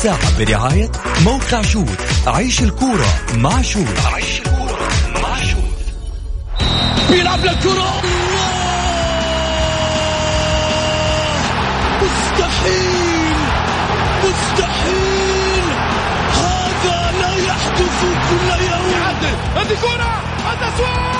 الساعة برعاية موقع شوت عيش الكورة مع شوت عيش الكورة مع شوت بيلعب للكرة. مستحيل! مستحيل! هذا لا يحدث كل يوم. هذه كرة! التسويق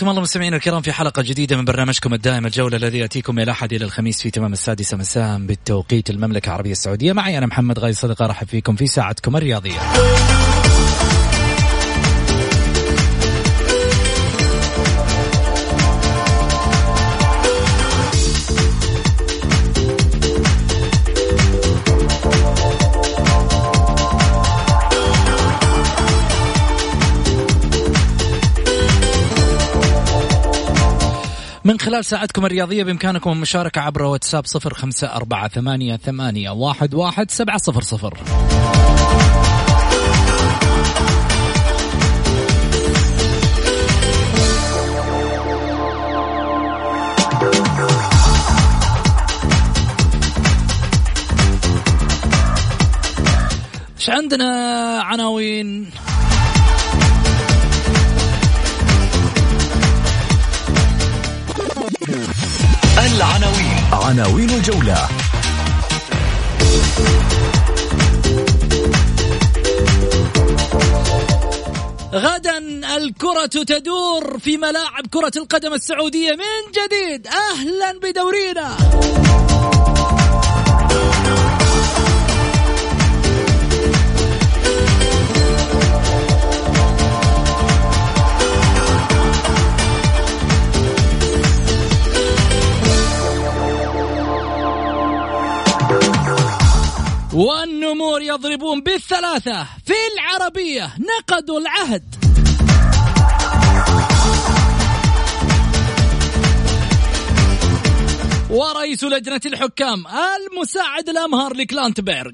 حياكم الله مستمعينا الكرام في حلقة جديدة من برنامجكم الدائم الجولة الذي يأتيكم من الأحد إلى الخميس في تمام السادسة مساء بالتوقيت المملكة العربية السعودية. معي أنا محمد غاي صدقة أرحب فيكم في ساعتكم الرياضية. من خلال ساعتكم الرياضية بإمكانكم المشاركة عبر واتساب صفر خمسة أربعة ثمانية, ثمانية واحد, واحد سبعة صفر صفر. إيش عندنا عناوين؟ العناوين. عناوين الجولة. غدا الكرة تدور في ملاعب كرة القدم السعودية من جديد. أهلا بدورينا. والنمور يضربون بالثلاثة في العربية نقضوا العهد. ورئيس لجنة الحكام المساعد الأمهر لكلانتبرغ.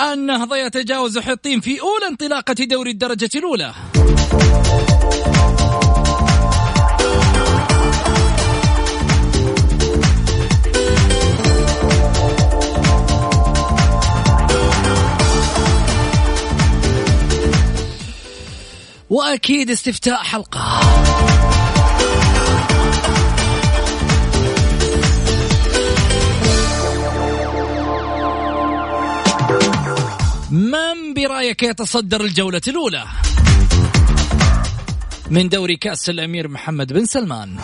النهضة يتجاوز حطين في أولى انطلاقة دوري الدرجة الأولى. وأكيد استفتاء حلقة. من برأيك يتصدر الجولة الأولى؟ من دوري كأس الأمير محمد بن سلمان.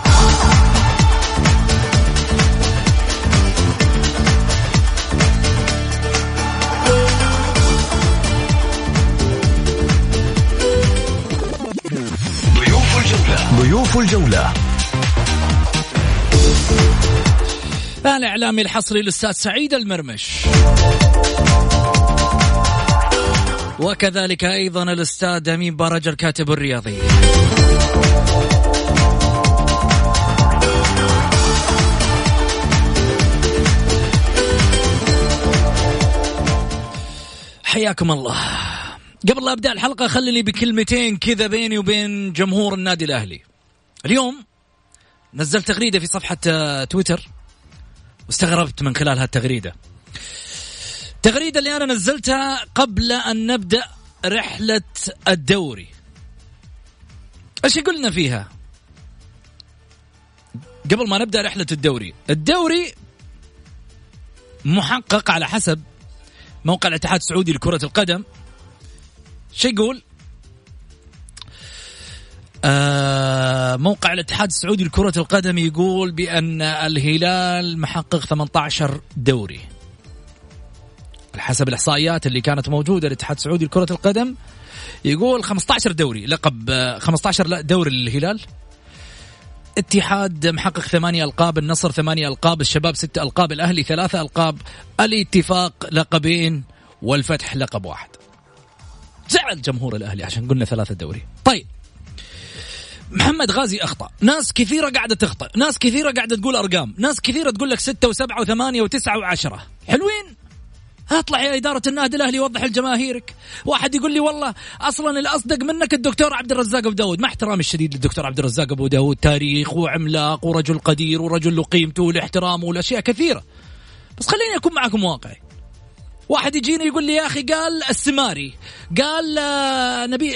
ضيوف الجولة. الاعلامي الحصري الأستاذ سعيد المرمش. وكذلك أيضا الأستاذ أمين برج الكاتب الرياضي. حياكم الله. قبل لا أبدأ الحلقة خليني بكلمتين كذا بيني وبين جمهور النادي الأهلي. اليوم نزلت تغريدة في صفحة آه، تويتر. واستغربت من خلال هالتغريدة. التغريده اللي أنا نزلتها قبل أن نبدأ رحلة الدوري. إيش قلنا فيها؟ قبل ما نبدأ رحلة الدوري. الدوري محقق على حسب موقع الاتحاد السعودي لكرة القدم. شو يقول؟ آه موقع الاتحاد السعودي لكرة القدم يقول بأن الهلال محقق 18 دوري. حسب الإحصائيات اللي كانت موجودة الاتحاد السعودي لكرة القدم يقول 15 دوري لقب 15 لا دوري للهلال. اتحاد محقق ثمانية ألقاب النصر ثمانية ألقاب الشباب ستة ألقاب الأهلي ثلاثة ألقاب الاتفاق لقبين والفتح لقب واحد. زعل جمهور الأهلي عشان قلنا ثلاثة دوري. طيب محمد غازي أخطأ. ناس كثيرة قاعدة تخطا ناس كثيرة قاعدة تقول أرقام. ناس كثيرة تقول لك ستة وسبعة وثمانية وتسعة وعشرة. حلوين. أطلع يا إدارة النادي الأهلي وضح لجماهيرك واحد يقول لي والله أصلا الأصدق منك الدكتور عبد الرزاق أبو داود. مع احترامي الشديد للدكتور عبد الرزاق أبو داود. تاريخ وعملاق ورجل قدير ورجل له قيمته والاحترام والأشياء كثيرة. بس خليني أكون معكم واقعي. واحد يجيني يقول لي يا أخي قال السماري قال آه، نبي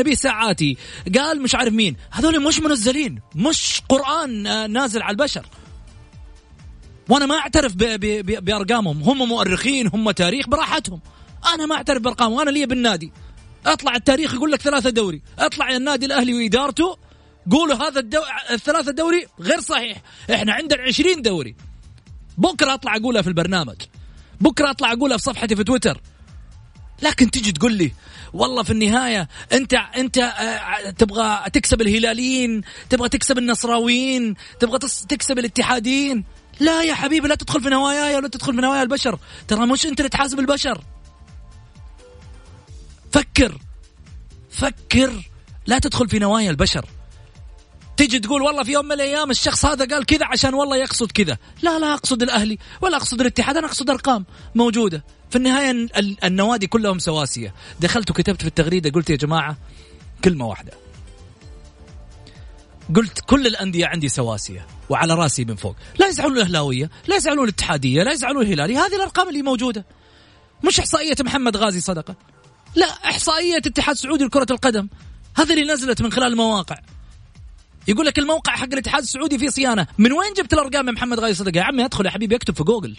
نبي ساعاتي قال مش عارف مين. هذول مش منزلين مش قرآن آه، نازل على البشر. وأنا ما أعترف بأرقامهم. هم مؤرخين هم تاريخ براحتهم. أنا ما أعترف بأرقامهم. أنا لي بالنادي. أطلع التاريخ يقول لك ثلاثة دوري. أطلع النادي الأهلي وإدارته قولوا هذا الدو... الثلاثة دوري غير صحيح. إحنا عندنا 20 دوري. بكرة أطلع أقولها في البرنامج. بكرة أطلع أقولها في صفحتي في تويتر. لكن تيجي تقول لي والله في النهاية أنت أنت آه، تبغى تكسب الهلاليين تبغى تكسب النصراويين تبغى تكسب الاتحاديين. لا يا حبيبي لا تدخل في نواياي ولا تدخل في نوايا البشر. ترى مش أنت اللي تحاسب البشر. فكر فكر لا تدخل في نوايا البشر. تيجي تقول والله في يوم من الأيام الشخص هذا قال كذا عشان والله يقصد كذا. لا لا أقصد الأهلي ولا أقصد الاتحاد أنا أقصد أرقام موجودة. في النهاية النوادي كلهم سواسية. دخلت وكتبت في التغريدة قلت يا جماعة كلمة واحدة. قلت كل الأندية عندي سواسية وعلى رأسي من فوق. لا يزعلون الأهلاوية لا يزعلون الاتحادية لا يزعلون الهلالي هذه الأرقام اللي موجودة. مش إحصائية محمد غازي صدقه لا إحصائية اتحاد سعودي لكرة القدم. هذه اللي نزلت من خلال المواقع يقول لك الموقع حق الاتحاد السعودي فيه صيانة. من وين جبت الأرقام يا محمد غازي صدقة؟ يا عمي أدخل يا حبيبي اكتب في جوجل.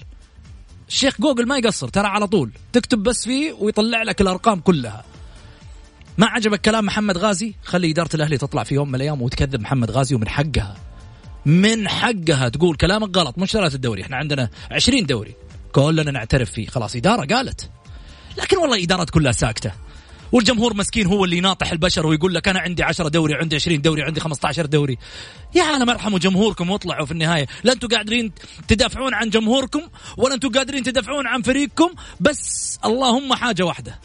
الشيخ جوجل ما يقصر ترى على طول. تكتب بس فيه ويطلع لك الأرقام كلها. ما عجبك كلام محمد غازي؟ خلي إدارة الأهلي تطلع في يوم من الأيام وتكذب محمد غازي ومن حقها. من حقها تقول كلامك غلط مش ثلاثة الدوري. إحنا عندنا عشرين دوري. كلنا نعترف فيه. خلاص إدارة قالت. لكن والله إدارات كلها ساكتة. والجمهور مسكين هو اللي ناطح البشر ويقول لك أنا عندي 10 دوري عندي 20 دوري عندي 15 دوري. يا عالم ارحموا جمهوركم واطلعوا في النهاية. لا أنتم قادرين تدافعون عن جمهوركم ولا أنتم قادرين تدافعون عن فريقكم بس اللهم حاجة واحدة.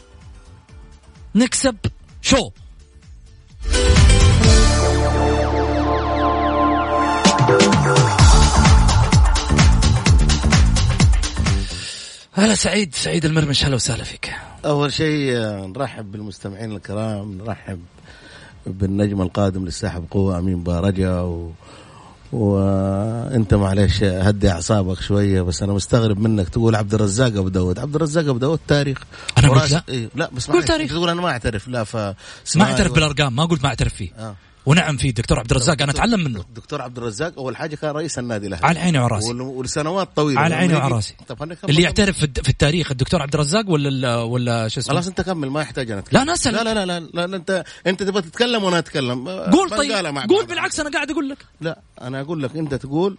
نكسب شو؟ هلا سعيد سعيد المرمش هلا وسهلا فيك. أول شيء نرحب بالمستمعين الكرام نرحب بالنجم القادم للساحة بقوة أمين بارجا و... وأنت معلش هدي أعصابك شوية بس أنا مستغرب منك. تقول عبد الرزاق أبو داود. عبد الرزاق أبو داود تاريخ. أنا قلت لا إيه لا بس قول تاريخ. تقول أنا ما أعترف. لا ف ما أعترف بالأرقام ما قلت ما أعترف فيه. آه. ونعم في دكتور عبد الرزاق أنا أتعلم منه. دكتور عبد الرزاق اول حاجة كان رئيس النادي الأهلي. على عيني وعلى راسي. ولسنوات طويلة. على عيني وعلى راسي. اللي يعترف في التاريخ الدكتور عبد الرزاق ولا ولا شو اسمه؟ خلاص انت كمل ما يحتاج أنا لا نسأل. لا, لا لا لا لا, لا انت انت تبغى تتكلم وأنا أتكلم. قول طيب. قول بالعكس أنا قاعد أقول لك. لا أنا أقول لك أنت تقول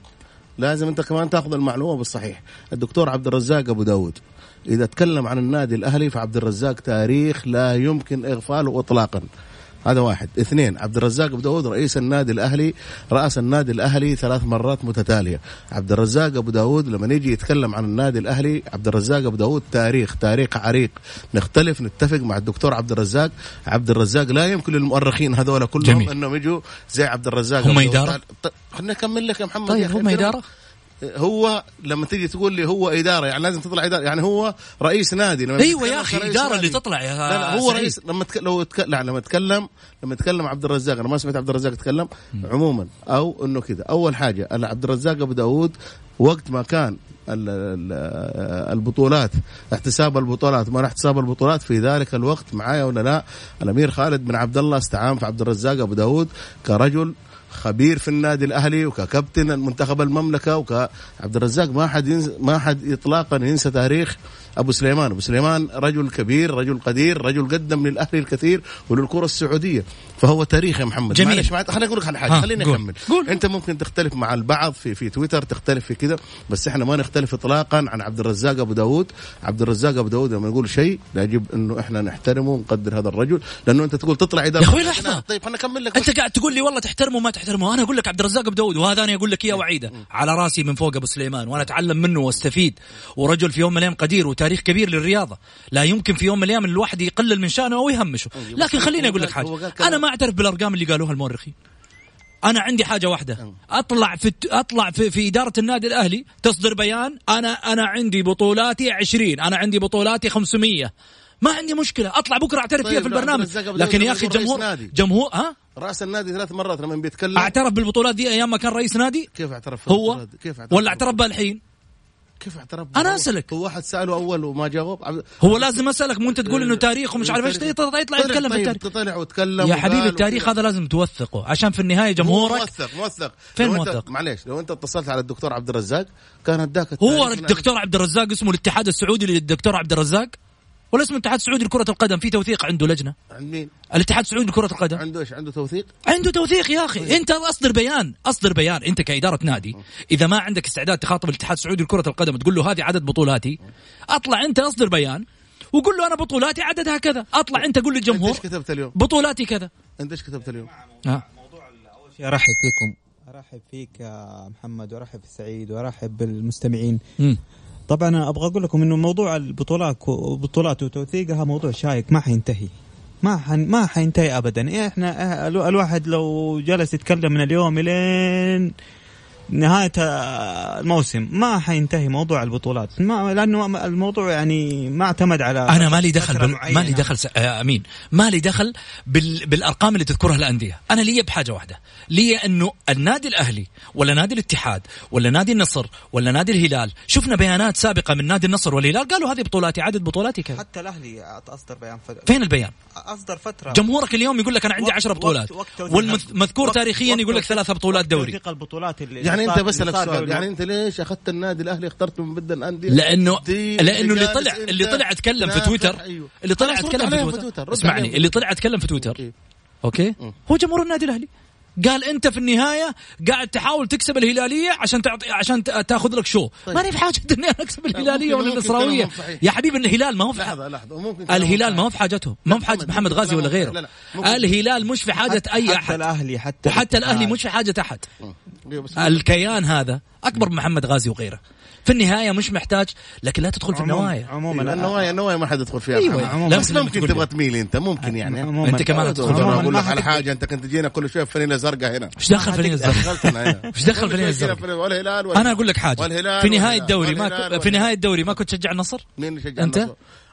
لازم أنت كمان تأخذ المعلومة بالصحيح. الدكتور عبد الرزاق أبو داود إذا تكلم عن النادي الأهلي فعبد الرزاق تاريخ لا يمكن إغفاله اطلاقا. هذا واحد. اثنين عبد الرزاق أبو داود رئيس النادي الأهلي رأس النادي الأهلي ثلاث مرات متتالية. عبد الرزاق أبو داود لما يجي يتكلم عن النادي الأهلي عبد الرزاق أبو داود تاريخ تاريخ عريق. نختلف نتفق مع الدكتور عبد الرزاق. عبد الرزاق لا يمكن للمؤرخين هذول كلهم جميل. أنهم يجوا زي عبد الرزاق هم إدارة؟ خليني اكمل لك يا محمد طيب هم إدارة؟ هو لما تيجي تقول لي هو إدارة يعني لازم تطلع إدارة يعني هو رئيس نادي. لما أيوه يا أخي إدارة اللي تطلع يا لا لا هو سعيد. رئيس لما تك... لو تك... لا لما تكلم لما تكلم عبد الرزاق أنا ما سمعت عبد الرزاق يتكلم عموما أو إنه كذا أول حاجة عبد الرزاق أبو داود وقت ما كان البطولات احتساب البطولات ما احتساب البطولات في ذلك الوقت معايا ولا لا؟ الأمير خالد بن عبد الله استعان في عبد الرزاق أبو داود كرجل خبير في النادي الأهلي وككابتن المنتخب المملكة وكعبد الرزاق ما حد ينسى ما حد اطلاقا ينسى تاريخ أبو سليمان. أبو سليمان رجل كبير رجل قدير رجل قدم للأهلي الكثير وللكرة السعودية. فهو تاريخ يا محمد جميل. معلش معلش خليني أقول لك على حاجة خليني. أكمل قول. أنت ممكن تختلف مع البعض في في تويتر تختلف في كذا بس إحنا ما نختلف اطلاقا عن عبد الرزاق أبو داود عبد الرزاق أبو داود لما يقول شيء يجب إنه إحنا نحترمه ونقدر هذا الرجل لأنه أنت تقول تطلع إذا يا أخوي لحظة. طيب خليني أكمل لك. أنت قاعد تقول لي والله تحترمه وما تحترمه أنا أقول لك عبد الرزاق أبو داود وهذا أنا أقول لك إياه وعيده على رأسي من فوق أبو سليمان وأنا أتعلم منه وأستفيد ورجل في يوم من الأيام قدير وتاريخ كبير للرياضة لا يمكن في يوم من الأيام الواحد يقلل من شأنه أو يهمشه لكن خليني أقول لك حاجة. أنا ما أعترف بالأرقام اللي قالوها المؤرخين. أنا عندي حاجة واحدة. أطلع في أطلع في, في إدارة النادي الأهلي تصدر بيان أنا أنا عندي بطولاتي 20 أنا عندي بطولاتي 500 ما عندي مشكلة. أطلع بكرة أعترف طيب، فيها في البرنامج. لكن يا أخي جمهور. جمهور ها؟ رأس النادي ثلاث مرات لما بيتكلم. أعترف بالبطولات دي أيام ما كان رئيس نادي؟ كيف أعترف هو؟ كيف أعترف ولا اعترف بها الحين؟ كيف اعترف أنا هو- أسألك. هو واحد سأله أول وما جاوب. هو لازم أسألك مو أنت تقول إنه تاريخ ومش عارف إيش. يطلع يتكلم في التاريخ طلع وتكلم يا حبيبي التاريخ. هذا لازم توثقه. عشان في النهاية هو جمهورك موثق موثق. فين موثق؟ معليش لو أنت اتصلت على الدكتور عبد الرزاق كان اداك هو الدكتور عبد الرزاق اسمه الاتحاد السعودي للدكتور عبد الرزاق. ولا اسمه الاتحاد السعودي لكرة القدم في توثيق عنده لجنة عند مين؟ الاتحاد السعودي لكرة القدم عنده إيش؟ عنده توثيق؟ عنده توثيق يا أخي أنت أصدر بيان أصدر بيان أنت كإدارة نادي إذا ما عندك استعداد تخاطب الاتحاد السعودي لكرة القدم تقول له هذه عدد بطولاتي أطلع أنت أصدر بيان وقول له أنا بطولاتي عددها كذا أطلع أنت قول أنت للجمهور إيش كتبت اليوم؟ بطولاتي كذا أنت إيش كتبت اليوم؟ ها. شيء أرحب فيكم أرحب فيك يا محمد وأرحب في سعيد وأرحب بالمستمعين مم. طبعا أبغى أقول لكم إنه موضوع البطولات وبطولات وتوثيقها موضوع شائك ما حينتهي. ما حن ما حينتهي ابدا. إيه إحنا إيه الو- الواحد لو جلس يتكلم من اليوم إلين نهاية الموسم. ما حينتهي موضوع البطولات. ما لأنه الموضوع يعني ما اعتمد على أنا مالي دخل بال... معينة. مالي دخل س... آه أمين. مالي دخل بال... بالأرقام اللي تذكرها الأندية. أنا لي بحاجة واحدة. لي أنه النادي الأهلي ولا نادي الاتحاد ولا نادي النصر ولا نادي الهلال. شفنا بيانات سابقة من نادي النصر والهلال قالوا هذه بطولاتي عدد بطولاتي كذا. حتى الأهلي أصدر بيان ف... فين البيان؟ أصدر فترة. جمهورك اليوم يقول لك أنا عندي وقت- 10 بطولات. وقت- وقت توثيق- والمذكور وقت- تاريخيا وقت يقول لك ثلاثة بطولات دوري. البطولات اللي يعني انت صار سؤال يعني انت ليش أخذت النادي الأهلي اخترته من ضمن الأندية؟ لأنه لأنه اللي طلع اللي طلع أتكلم في تويتر أيوه. اللي طلع أتكلم في تويتر اسمعني. اللي طلع أتكلم في تويتر. okay. هو جمهور النادي الأهلي قال انت في النهاية قاعد تحاول تكسب الهلالية عشان تعطي عشان تاخذ لك show طيب. ماني في حاجة إني أنا أكسب الهلاليه ممكن- ولا ممكن النصراوية. يا حبيبي الهلال ما هو في لحظة لحظة كلامهم الهلال. ما هو في حاجته ما هو في حاجة محمد، ممكن غازي ولا غيره. لا، لا. ممكن- الهلال مش في حاجة أي حتى أحد الأهلي حتى وحتى الأهلي. مش في حاجة أحد بس- الكيان هذا أكبر من محمد غازي وغيره في النهاية مش محتاج لكن لا تدخل في النوايا. عموما أيوه، النوايا النوايا ما حد يدخل فيها. أيوة. بس ممكن تبغى. تميل أنت ممكن يعني. عموما. أنت كمان تدخل. أقول لك على حاجة أنت كنت تجينا كل شوية فانيله زرقاء هنا. إيش دخل دخلتنا هنا. إيش دخل في كل شوية الزرق فانيلة ولا هلال ولا أنا أقول لك حاجة. والهلال في نهاية والهلال الدوري ما والهلال. في والهلال. نهاية الدوري ما كنت تشجع النصر؟ مين اللي شجع أنت؟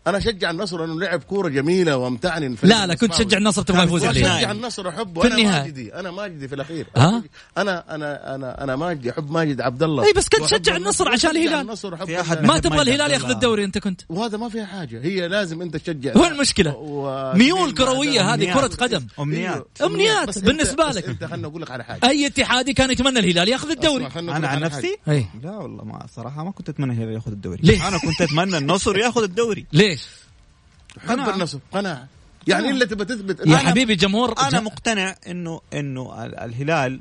أنا أشجع النصر لأنه لعب كورة جميلة وأمتعني لا لا كنت تشجع النصر تبغى يفوز اشجع عليه النصر احبه في أنا النهاية. ماجدي أنا ماجدي في الأخير ها؟ أنا أنا أنا أنا ماجدي أحب ماجد عبد الله إي بس كنت تشجع النصر عشان الهلال. النصر في أحد. ما تبغى الهلال ياخذ. الدوري أنت كنت وهذا ما فيها حاجة هي لازم أنت تشجع وين المشكلة؟ و- ميول ده. هذه. كرة قدم أمنيات بالنسبة بس لك. أنت خليني أقول لك على حاجة أي اتحادي كان يتمنى الهلال ياخذ الدوري أنا عن نفسي لا والله ما صراحة ما كنت أتمنى الهلال ياخذ الدوري ليه؟ أنا كنت أتمنى النصر ياخذ الدوري ليش؟ حاجة. حب النصر قناعة. يعني الا تبى تثبت. يا حبيبي جمهور أنا مقتنع انه إنه ال- الهلال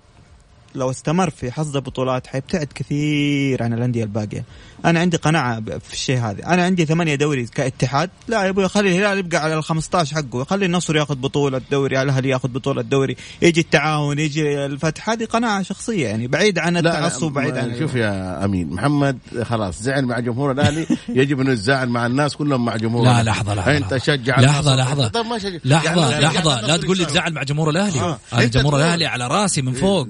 لو استمر في حصد البطولات حيبتعد كثير عن الأندية الباقية. أنا عندي قناعة ب- في الشيء هذا. أنا عندي ثمانية دوري كاتحاد. لا يا أبوي خلي الهلال يبقى على ال 15 حقه. خلي النصر ياخذ بطولة دوري الأهلي ياخذ بطولة دوري يجي التعاون يجي الفتح. هذه قناعة شخصية يعني بعيد عن التعصب بعيد عن شوف يا أمين محمد خلاص زعل مع جمهور الأهلي. يجب أنه يزعل مع الناس كلهم مع جمهور لا. لحظة لحظة أنت. شجع لحظة النصر. لحظة. طب ما شجع. لحظة يعني لحظة. يعني لا تقول لي يساوي. تزعل مع جمهور الأهلي. آه. أنا أنت جمهور تقول- الأهلي على راسي من فوق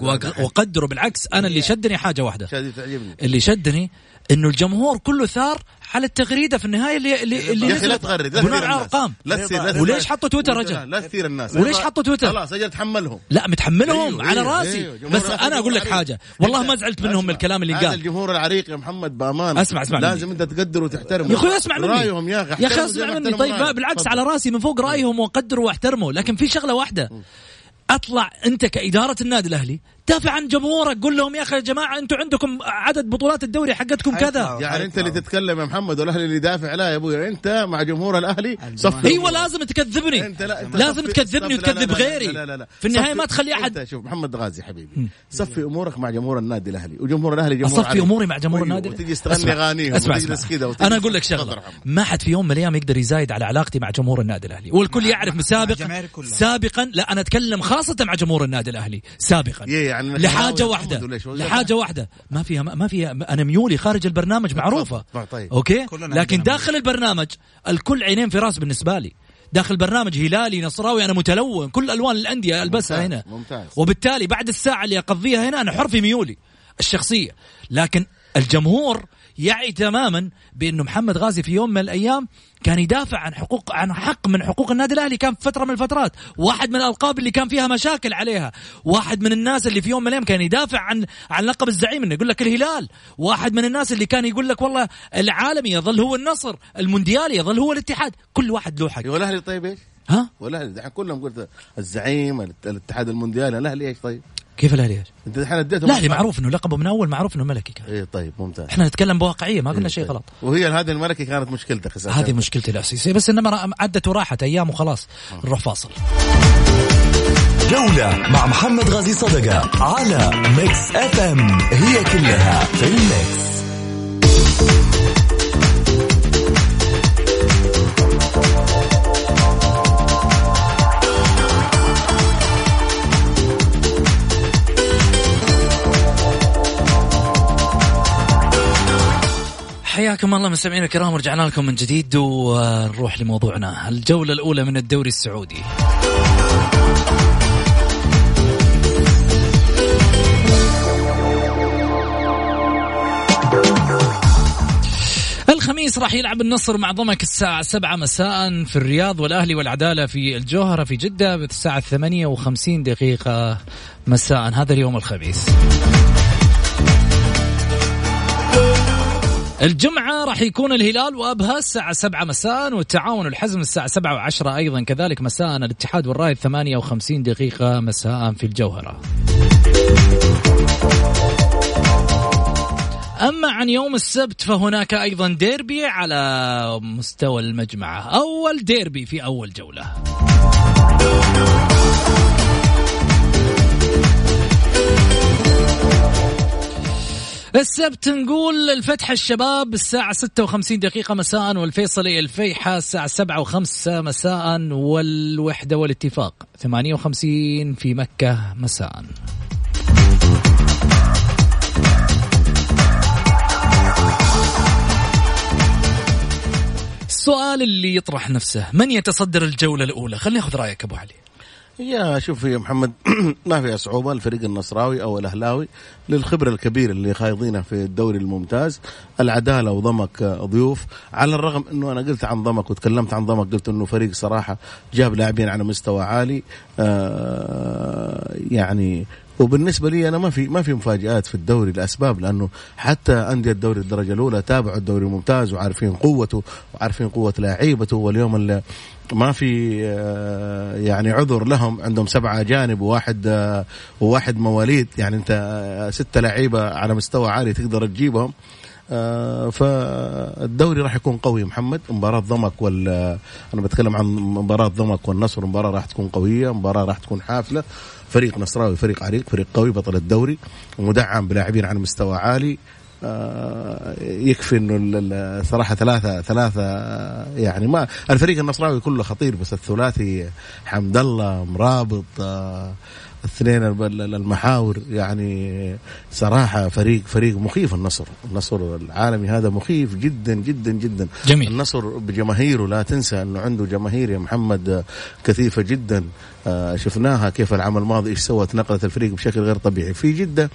واقدره بالعكس أنا اللي شدني حاجة واحدة. هذه تعجبني. اللي شدني إنه الجمهور كله ثار على التغريدة في النهاية اللي اللي, اللي يا أخي لا تغرد لا تثير. ارقام لا لا. وليش حطوا تويتر لا رجل تثير الناس. وليش حطوا تويتر؟ خلاص أجل تحملهم لا متحملهم أيوه، على أيوه، راسي. أيوه. بس أنا أقول لك حاجة. والله ما زعلت منهم اسمع، الكلام اللي هذا قال. الجمهور العريق يا محمد بأمان. اسمع- أسمع. لازم أنت تقدر وتحترم يا أخوي أسمع مني. رأيهم يا أخي يا أخي أسمع مني. طيب. بالعكس. على راسي من فوق رأيهم واقدره واحترمه لكن في شغلة واحدة. أطلع أنت كإدارة النادي الأهلي دافع عن جمهورك قول لهم يا أخي يا جماعة أنتم عندكم عدد بطولات الدوري حقتكم كذا. يعني أنت اللي. تتكلم يا محمد والأهلي اللي يدافع لا يا أبوي أنت مع جمهور الأهلي صفي أيوه لازم تكذبني. أنت لا أنت لازم صفي- تكذبني صفي- وتكذب لا- لا- غيري. لا لا لا في النهاية صفي- ما تخلي أحد. أنت شوف محمد غازي حبيبي صفي أمورك مع جمهور النادي الأهلي وجمهور الأهلي جمهور أصفي عريق. أموري مع جمهور أيوه، النادي وتجي تغني اغانيهم وتجلس. كذا أنا أقول لك شغلة. ما حد في يوم من الأيام يقدر يزايد على علاقتي مع جمهور النادي الأهلي. والكل يعرف سابقا الجماهير كلها. سابقا لا أنا أتكلم خاصة مع جمهور النادي الأهلي. سابقا. إيه يعني لحاجة واحدة؟ لحاجة واحدة. ما فيها ما فيها أنا ميولي خارج البرنامج معروفة. طيب، طيب. أوكي؟ لكن داخل البرنامج الكل عينين في راس بالنسبة لي. داخل البرنامج هلالي نصراوي أنا متلون. كل ألوان الأندية ألبسها ممتاز، هنا. ممتاز. وبالتالي بعد الساعة اللي أقضيها هنا أنا حر في ميولي الشخصية. لكن الجمهور يعي تماما بانه محمد غازي في يوم من الأيام كان يدافع عن حقوق عن حق من حقوق النادي الأهلي. كان في فترة من الفترات واحد من الألقاب اللي كان فيها مشاكل عليها. واحد من الناس اللي في يوم من الأيام كان يدافع عن عن لقب الزعيم إنه يقول لك الهلال. واحد من الناس اللي كان يقول لك والله العالمي يظل هو النصر المونديالي يظل هو الاتحاد. كل واحد له حق. والاهلي طيب إيش؟ ها؟ والأهلي كلهم قلت الزعيم الات- الاتحاد المونديالي الأهلي إيش طيب؟ كيف الاهلي إيش؟ أنت دحين أديتهم الاهلي معروف إنه لقبه من أول معروف إنه ملكي كان. إيه طيب ممتاز. إحنا نتكلم بواقعية ما قلنا شيء طيب. غلط. وهي هذه الملكة كانت مشكلتك هذه مشكلتي الاساسيه بس إنما عدت وراحت أيام وخلاص. نروح فاصل جولة مع محمد غازي صدقة على Mix FM هي كلها في ال mix حياكم الله مستمعينا الكرام ورجعنا لكم من جديد ونروح لموضوعنا. الجولة الأولى من الدوري السعودي. الخميس راح يلعب النصر مع ضمك الساعة 7 مساء في الرياض والأهلي والعدالة في الجوهرة في جدة الساعة 58 دقيقة مساء هذا اليوم الخميس. الجمعة راح يكون الهلال وأبها الساعة 7 مساء والتعاون والحزم الساعة 7 و10 أيضا كذلك مساء. الاتحاد والرايد 58 دقيقة مساء في الجوهرة. أما عن يوم السبت فهناك أيضا ديربي على مستوى المجمعة أول ديربي في أول جولة. السبت نقول الفتح الشباب الساعة 56 دقيقة مساء والفيصلي الفيحة الساعة 7 و5 مساء والوحدة والاتفاق. 58 في مكة مساء. السؤال اللي يطرح نفسه من يتصدر الجولة الأولى؟ خليني أخذ رأيك أبو علي. يا شوف يا محمد ما فيها صعوبة الفريق النصراوي أو الأهلاوي للخبرة الكبيرة اللي خايضينها في الدوري الممتاز. العدالة وضمك ضيوف على الرغم أنه أنا قلت عن ضمك وتكلمت عن ضمك قلت أنه فريق صراحة جاب لاعبين على مستوى عالي آه يعني وبالنسبة لي أنا ما في ما في مفاجآت في الدوري لأسباب لأنه حتى أندية الدوري الدرجة الأولى تابعوا الدوري الممتاز وعارفين قوته وعارفين قوة لاعيبته واليوم اللي ما في آه، يعني عذر لهم عندهم سبعة اجانب وواحد آه، وواحد مواليد يعني أنت آه، ستة لعيبة على مستوى عالي تقدر تجيبهم. فالدوري راح يكون قوي محمد. مباراة ضمك وال أنا بتكلم عن مباراة ضمك والنصر. مباراة راح تكون قوية مباراة راح تكون حافلة. فريق نصراوي فريق عريق فريق قوي بطل الدوري ومدعم بلاعبين على مستوى عالي. آه، يكفي إنه صراحة ثلاثة ثلاثة يعني ما الفريق النصراوي كله خطير بس الثلاثي حمد الله مرابط آه، الاثنين ال- المحاور يعني صراحة فريق فريق مخيف النصر. النصر العالمي هذا مخيف جدا جدا جدا. جميل. النصر بجماهيره لا تنسى أنه عنده جماهير يا محمد كثيفة جدا. آه، شفناها كيف العام الماضي إيش سوت نقلت الفريق بشكل غير طبيعي. في جدة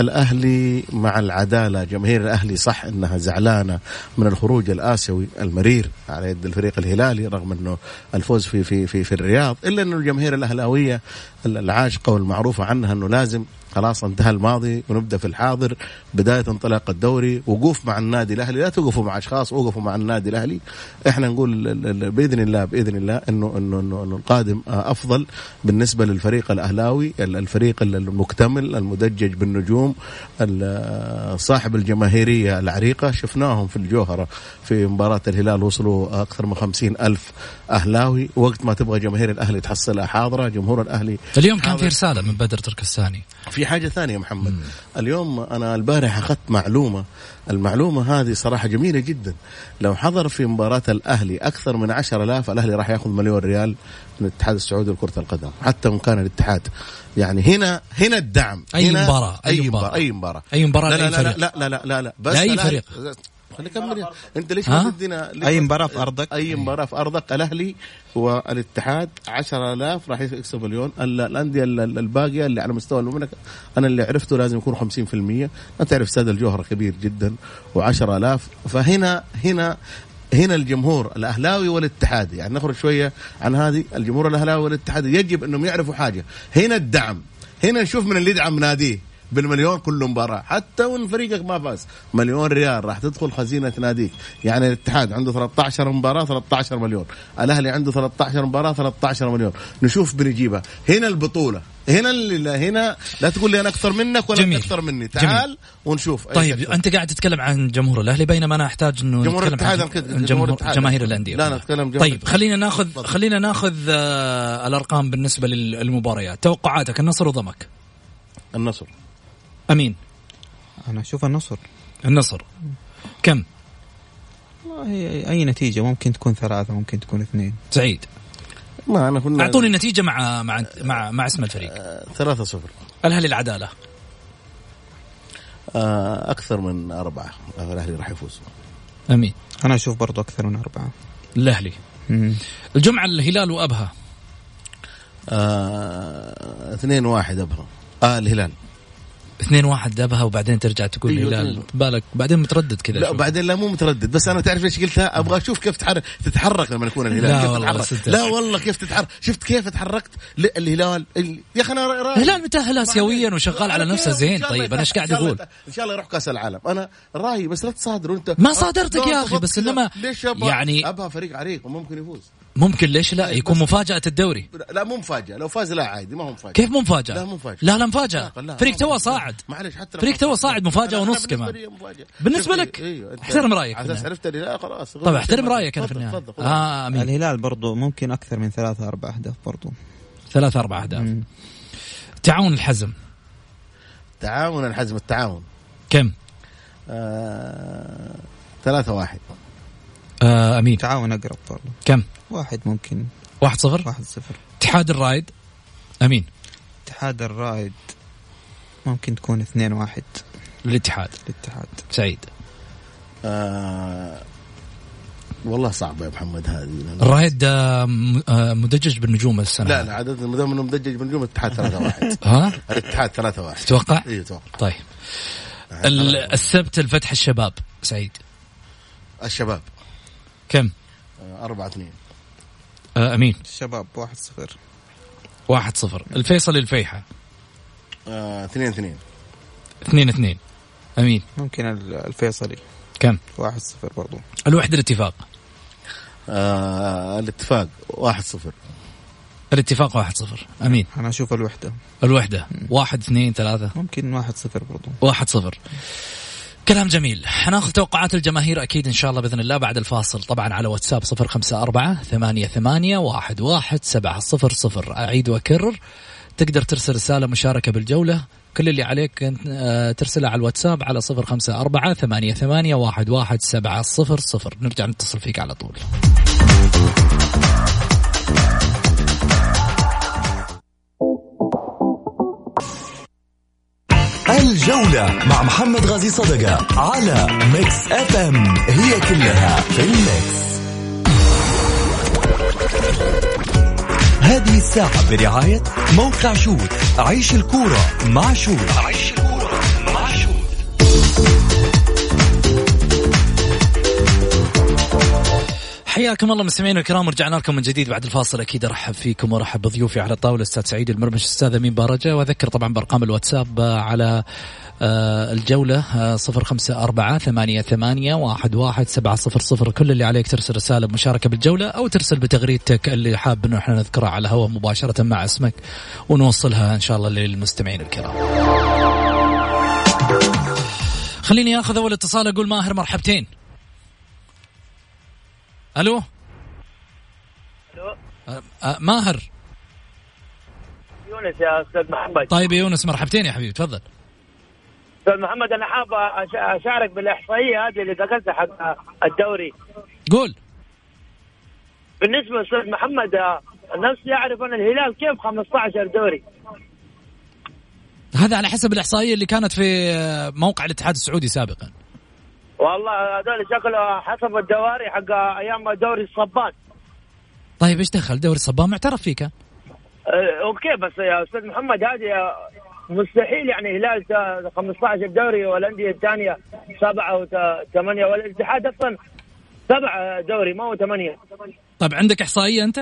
الأهلي مع العدالة جماهير الأهلي صح إنها زعلانة من الخروج الآسيوي المرير على يد الفريق الهلالي رغم إنه الفوز في في في في الرياض إلا إنه الجماهير الأهلاوية العاشقه والمعروفه عنها إنه لازم خلاص انتهى الماضي ونبدأ في الحاضر. بداية انطلاق الدوري وقوف مع النادي الأهلي. لا توقفوا مع أشخاص وقفوا مع النادي الأهلي. إحنا نقول بإذن الله بإذن الله انه انه انه, إنه القادم أفضل بالنسبة للفريق الأهلاوي ال- الفريق ال- المكتمل المدجج بالنجوم ال- صاحب الجماهيرية العريقة. شفناهم في الجوهرة في مباراة الهلال وصلوا أكثر من خمسين ألف أهلاوي. وقت ما تبغى جماهير الأهلي تحصلها حاضرة جمهور الأهلي اليوم كان. في رسالة من بدر تركستاني في حاجة ثانية يا محمد اليوم أنا البارح أخذت معلومة المعلومة هذه صراحة جميلة جدا لو حضر في مباراة الأهلي أكثر من عشر آلاف الأهلي راح يأخذ مليون ريال من الاتحاد السعودي لكرة القدم حتى وإن كان الاتحاد يعني هنا هنا الدعم أي أي مباراة. مباراة أي مباراة أي مباراة لا لا لا فريق. لا لا لا لا, لا. بس لأي الأهلي- فريق. خلي كمل انت ليش؟ ما تدينا ما- مباراة في أرضك. أي مباراه في أرضك؟ الأهلي والاتحاد 10000 راح يكسب مليون ال- الأندية ال- ال- الباقية اللي على مستوى المملكة أنا اللي عرفته لازم يكون 50% أنت تعرف استاد الجوهره كبير جدا و10000 فهنا هنا هنا الجمهور الأهلاوي والاتحادي. يعني نخرج شوية عن هذه. الجمهور الأهلاوي والاتحادي يجب أنهم يعرفوا حاجة. هنا الدعم. هنا نشوف من اللي يدعم ناديه. بالمليون كل مباراة حتى وإن فريقك ما فاز مليون ريال راح تدخل خزينة ناديك يعني الاتحاد عنده 13 مباراة 13 مليون الأهلي عنده 13 مباراة 13 مليون نشوف بنجيبها هنا البطولة هنا اللي هنا لا تقول لي أنا أكثر منك ولا جميل. أكثر مني جميل. تعال ونشوف أي طيب أكثر. أنت قاعد تتكلم عن جمهور الأهلي بينما أنا أحتاج إنه جمهور نتكلم الاتحاد عن جمهور. جماهير الأندية لا،. نتكلم جمهور طيب. خلينا ناخذ. خلينا ناخذ آه الأرقام بالنسبة للمباريات توقعاتك النصر وضمك النصر أمين. أنا أشوف النصر. النصر. كم؟ والله أي نتيجة؟ ممكن تكون ثلاثة ممكن تكون اثنين. سعيد. ما أنا كنا أعطوني نتيجة مع مع مع, مع اسم الفريق. 3 0 الاهلي العدالة؟ آه أكثر من أربعة. الأهلي راح يفوز. أمين. أنا أشوف برضو أكثر من أربعة. الأهلي. الجمعة الهلال وأبها. آه، اثنين واحد أبها. آه الهلال. اثنين واحد ابها وبعدين ترجع تقول أيوة، الهلال أيوة. بالك بعدين متردد كذا لا شوي. بعدين لا مو متردد بس أنا تعرف ليش قلتها أبغى أشوف كيف تتحرك تتحرك لما يكون الهلال لا كيف والله تتحرك. لا والله كيف تتحرك شفت كيف تحركت لا، الهلال ال- يا أخي أنا. الهلال متأهل آسيويا وشغال على نفسه؟ زين طيب أنا إيش قاعد أقول إن شاء الله يروح كأس العالم أنا رأيي بس لا تصادروا أنت ما صادرتك لا، يا أخي، بس كذا. إنما ليش يعني- ابها فريق عريق وممكن يفوز ممكن ليش لا يكون مفاجأة الدوري لا مو مفاجأة لو فاز لا عادي ما هو مفاجأة كيف مو مفاجأة؟ لا مو مفاجأة. لا لا مفاجأة لا، لا، فريق ما تو مفاجأة. صاعد معلش حتى فريق تو. صاعد مفاجأة ونص كمان مفاجأة. بالنسبة لك؟ أيوه أنت- احترم على أساس النهاية. عرفت لا خلاص طيب احترم رأيك أنا في النهاية. آه آمين الهلال برضو ممكن أكثر من ثلاثة أربع أهداف برضو ثلاث أربع أهداف تعاون الحزم تعاون الحزم التعاون كم؟ آه... ثلاثة واحد آه أمين. تعاون أقرب برضو كم؟ واحد ممكن. واحد صفر؟ واحد صفر. اتحاد الرايد أمين. اتحاد الرائد ممكن تكون اثنين واحد. للاتحاد للاتحاد سعيد. آه... والله صعبة يا محمد هذه. الرايد آه م- آه مدجج بالنجوم السنة لا لا عدد ما دام انه مدجج بنجوم الاتحاد ثلاثة واحد. ها؟ الاتحاد ثلاثة واحد. تتوقع؟ أيوه توقع طيب. ال- السبت الفتح الشباب. سعيد. الشباب. كم؟ آه، أربعة اثنين. آه أمين. الشباب واحد صفر. واحد صفر. الفيصل الفيحة. آه، اثنين اثنين. اثنين اثنين. أمين. ممكن ال- الفيصلي. كم؟ واحد صفر برضو. الوحدة الاتفاق. آه، الاتفاق واحد صفر. الاتفاق واحد صفر. أمين. أنا أشوف الوحدة. الوحدة. واحد اثنين ثلاثة. ممكن واحد صفر برضو. واحد صفر. كلام جميل. حناخذ توقعات الجماهير أكيد إن شاء الله بإذن الله بعد الفاصل. طبعا على واتساب صفر خمسة أربعة ثمانية ثمانية واحد واحد سبعة صفر صفر. أعيد وأكرر. تقدر ترسل رسالة مشاركة بالجولة. كل اللي عليك آه، ترسلها على الواتساب على صفر خمسة أربعة ثمانية ثمانية واحد واحد سبعة صفر صفر. نرجع نتصل فيك على طول. الجولة مع محمد غازي صدقة على Mix FM هي كلها في ال mix. هذه الساعة برعاية موقع شوت. عيش الكورة مع شوت. عيش الكورة. حياكم الله مستمعينا الكرام ورجعنا لكم من جديد بعد الفاصل. أكيد أرحب فيكم وأرحب بضيوفي على الطاولة أستاذ سعيد المرمش أستاذ أمين بارجه وأذكر طبعا بأرقام الواتساب على آه، الجولة آه، صفر خمسة أربعة ثمانية ثمانية واحد واحد سبعة صفر صفر. كل اللي عليك ترسل رسالة بمشاركة بالجولة أو ترسل بتغريدتك اللي حاب أنه إحنا نذكرها على الهواء مباشرة مع اسمك ونوصلها إن شاء الله للمستمعين الكرام. خليني آخذ أول اتصال أقول ماهر مرحبتين. ألو؟ ألو. أه، أه، ماهر. يونس يا أستاذ محمد. طيب يا يونس مرحبتين يا حبيبي تفضل. أستاذ محمد أنا حاب أشارك بالإحصائية هذه اللي ذكرتها حق الدوري. قول. بالنسبة لاستاذ محمد الناس يعرف ان الهلال كيف 15 دوري. هذا على حسب الإحصائية اللي كانت في موقع الاتحاد السعودي سابقا. والله هذول شكله حسب الدواري حق أيام دوري الصبان طيب إيش دخل دوري الصبان معترف فيه كان أه، أوكي بس يا أستاذ محمد هذه مستحيل يعني هلال تا- 15 دوري والأندية الثانية سبعة وثمانيه والاتحاد أصلا سبعة دوري ما هو ثمانية. طيب عندك إحصائية أنت؟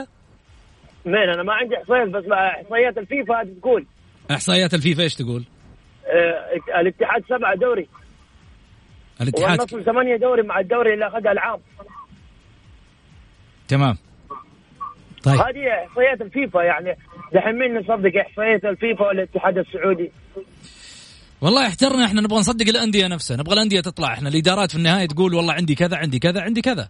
مين؟ أنا ما عندي إحصائيات بس إحصائيات الفيفا تقول. إحصائيات الفيفا إيش تقول؟ آه، الاتحاد سبعة دوري. الاتحاد. والنصر ثمانية دوري مع الدوري اللي اخذها العام. تمام. طيب. هذه احصائيات الفيفا يعني. دحين مين نصدق احصائيات الفيفا والاتحاد السعودي؟ والله احترنا إحنا نبغى نصدق الأندية نفسها. نبغى الأندية تطلع. إحنا الإدارات في النهاية تقول والله عندي كذا عندي كذا عندي كذا.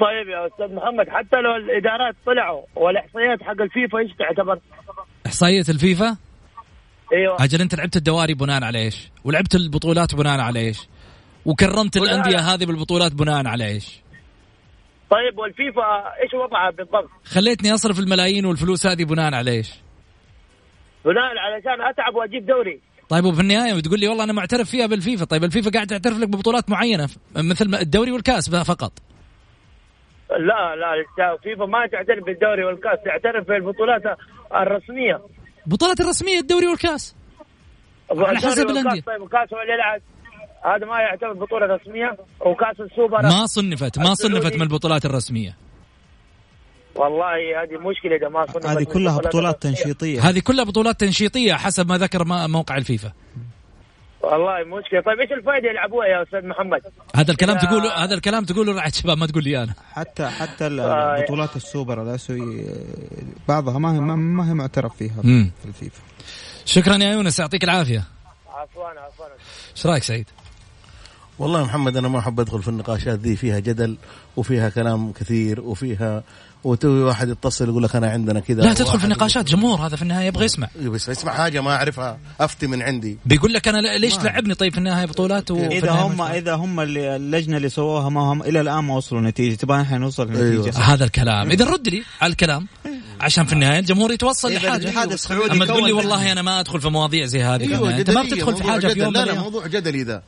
طيب يا أستاذ محمد حتى لو الإدارات طلعوا والإحصائيات حق الفيفا إيش تعتبر؟ إحصائية الفيفا؟ إيوه. أجل أنت لعبت الدواري بناء على إيش؟ ولعبت البطولات بناء على إيش؟ وكرمت الأندية هذه بالبطولات بناء على إيش؟ طيب والفيفا إيش وضعها بالضبط؟ خليتني أصرف الملايين والفلوس هذه بناء على إيش؟ بناء علشان أتعب وأجيب دوري طيب وفي النهاية بتقول لي والله أنا معترف فيها بالفيفا، طيب الفيفا قاعد تعترف لك ببطولات معينة مثل الدوري والكاس فقط. لا لا الفيفا ما تعترف بالدوري والكاس تعترف بالبطولات الرسمية البطولات الرسمية الدوري والكاس. على حسب الأندية. طيب وكاس وليلعب هذا ما يعتبر بطولة رسمية وكاس السوبر ما صنفت ما. صنفت من البطولات الرسمية. والله هذه مشكلة إذا ما صنفت هذه كلها بطولات الرسمية. تنشيطية هذه كلها بطولات تنشيطية حسب ما ذكر موقع الفيفا. والله مشكلة طيب إيش الفائدة يلعبوها يا أستاذ محمد؟ هذا الكلام إذا- تقوله هذا الكلام تقوله رعاية شباب ما تقول لي أنا. حتى حتى آه، بطولات السوبر الاسيوي بعضها ما هي ما- ما هي معترف فيها مم. في الفيفا شكرا يا يونس يعطيك العافية. عفوا عفوا إيش رأيك سعيد؟ والله محمد أنا ما أحب أدخل في النقاشات ذي فيها جدل وفيها كلام كثير وفيها وتوي واحد يتصل يقول لك أنا عندنا كذا لا تدخل في النقاشات جمهور هذا في النهاية يبغى يسمع. بس اسمع حاجة ما أعرفها أفتي من عندي بيقول لك أنا ليش تلعبني طيب في النهاية بطولات وفي إذا النهاية هم إذا هم اللي اللجنة اللي سووها ما هم إلى الآن ما وصلوا نتيجة تبغى إحنا نوصل أيوة. نتيجه هذا الكلام إذا رد لي على الكلام عشان في النهاية الجمهور يتوصل لحاجة الاتحاد السعودي أما تقول لي والله أنا ما أدخل في مواضيع زي هذه النهاية. أنت ما بتدخل في حاجة في جدل. يوم من لا لا. موضوع جدلي ذا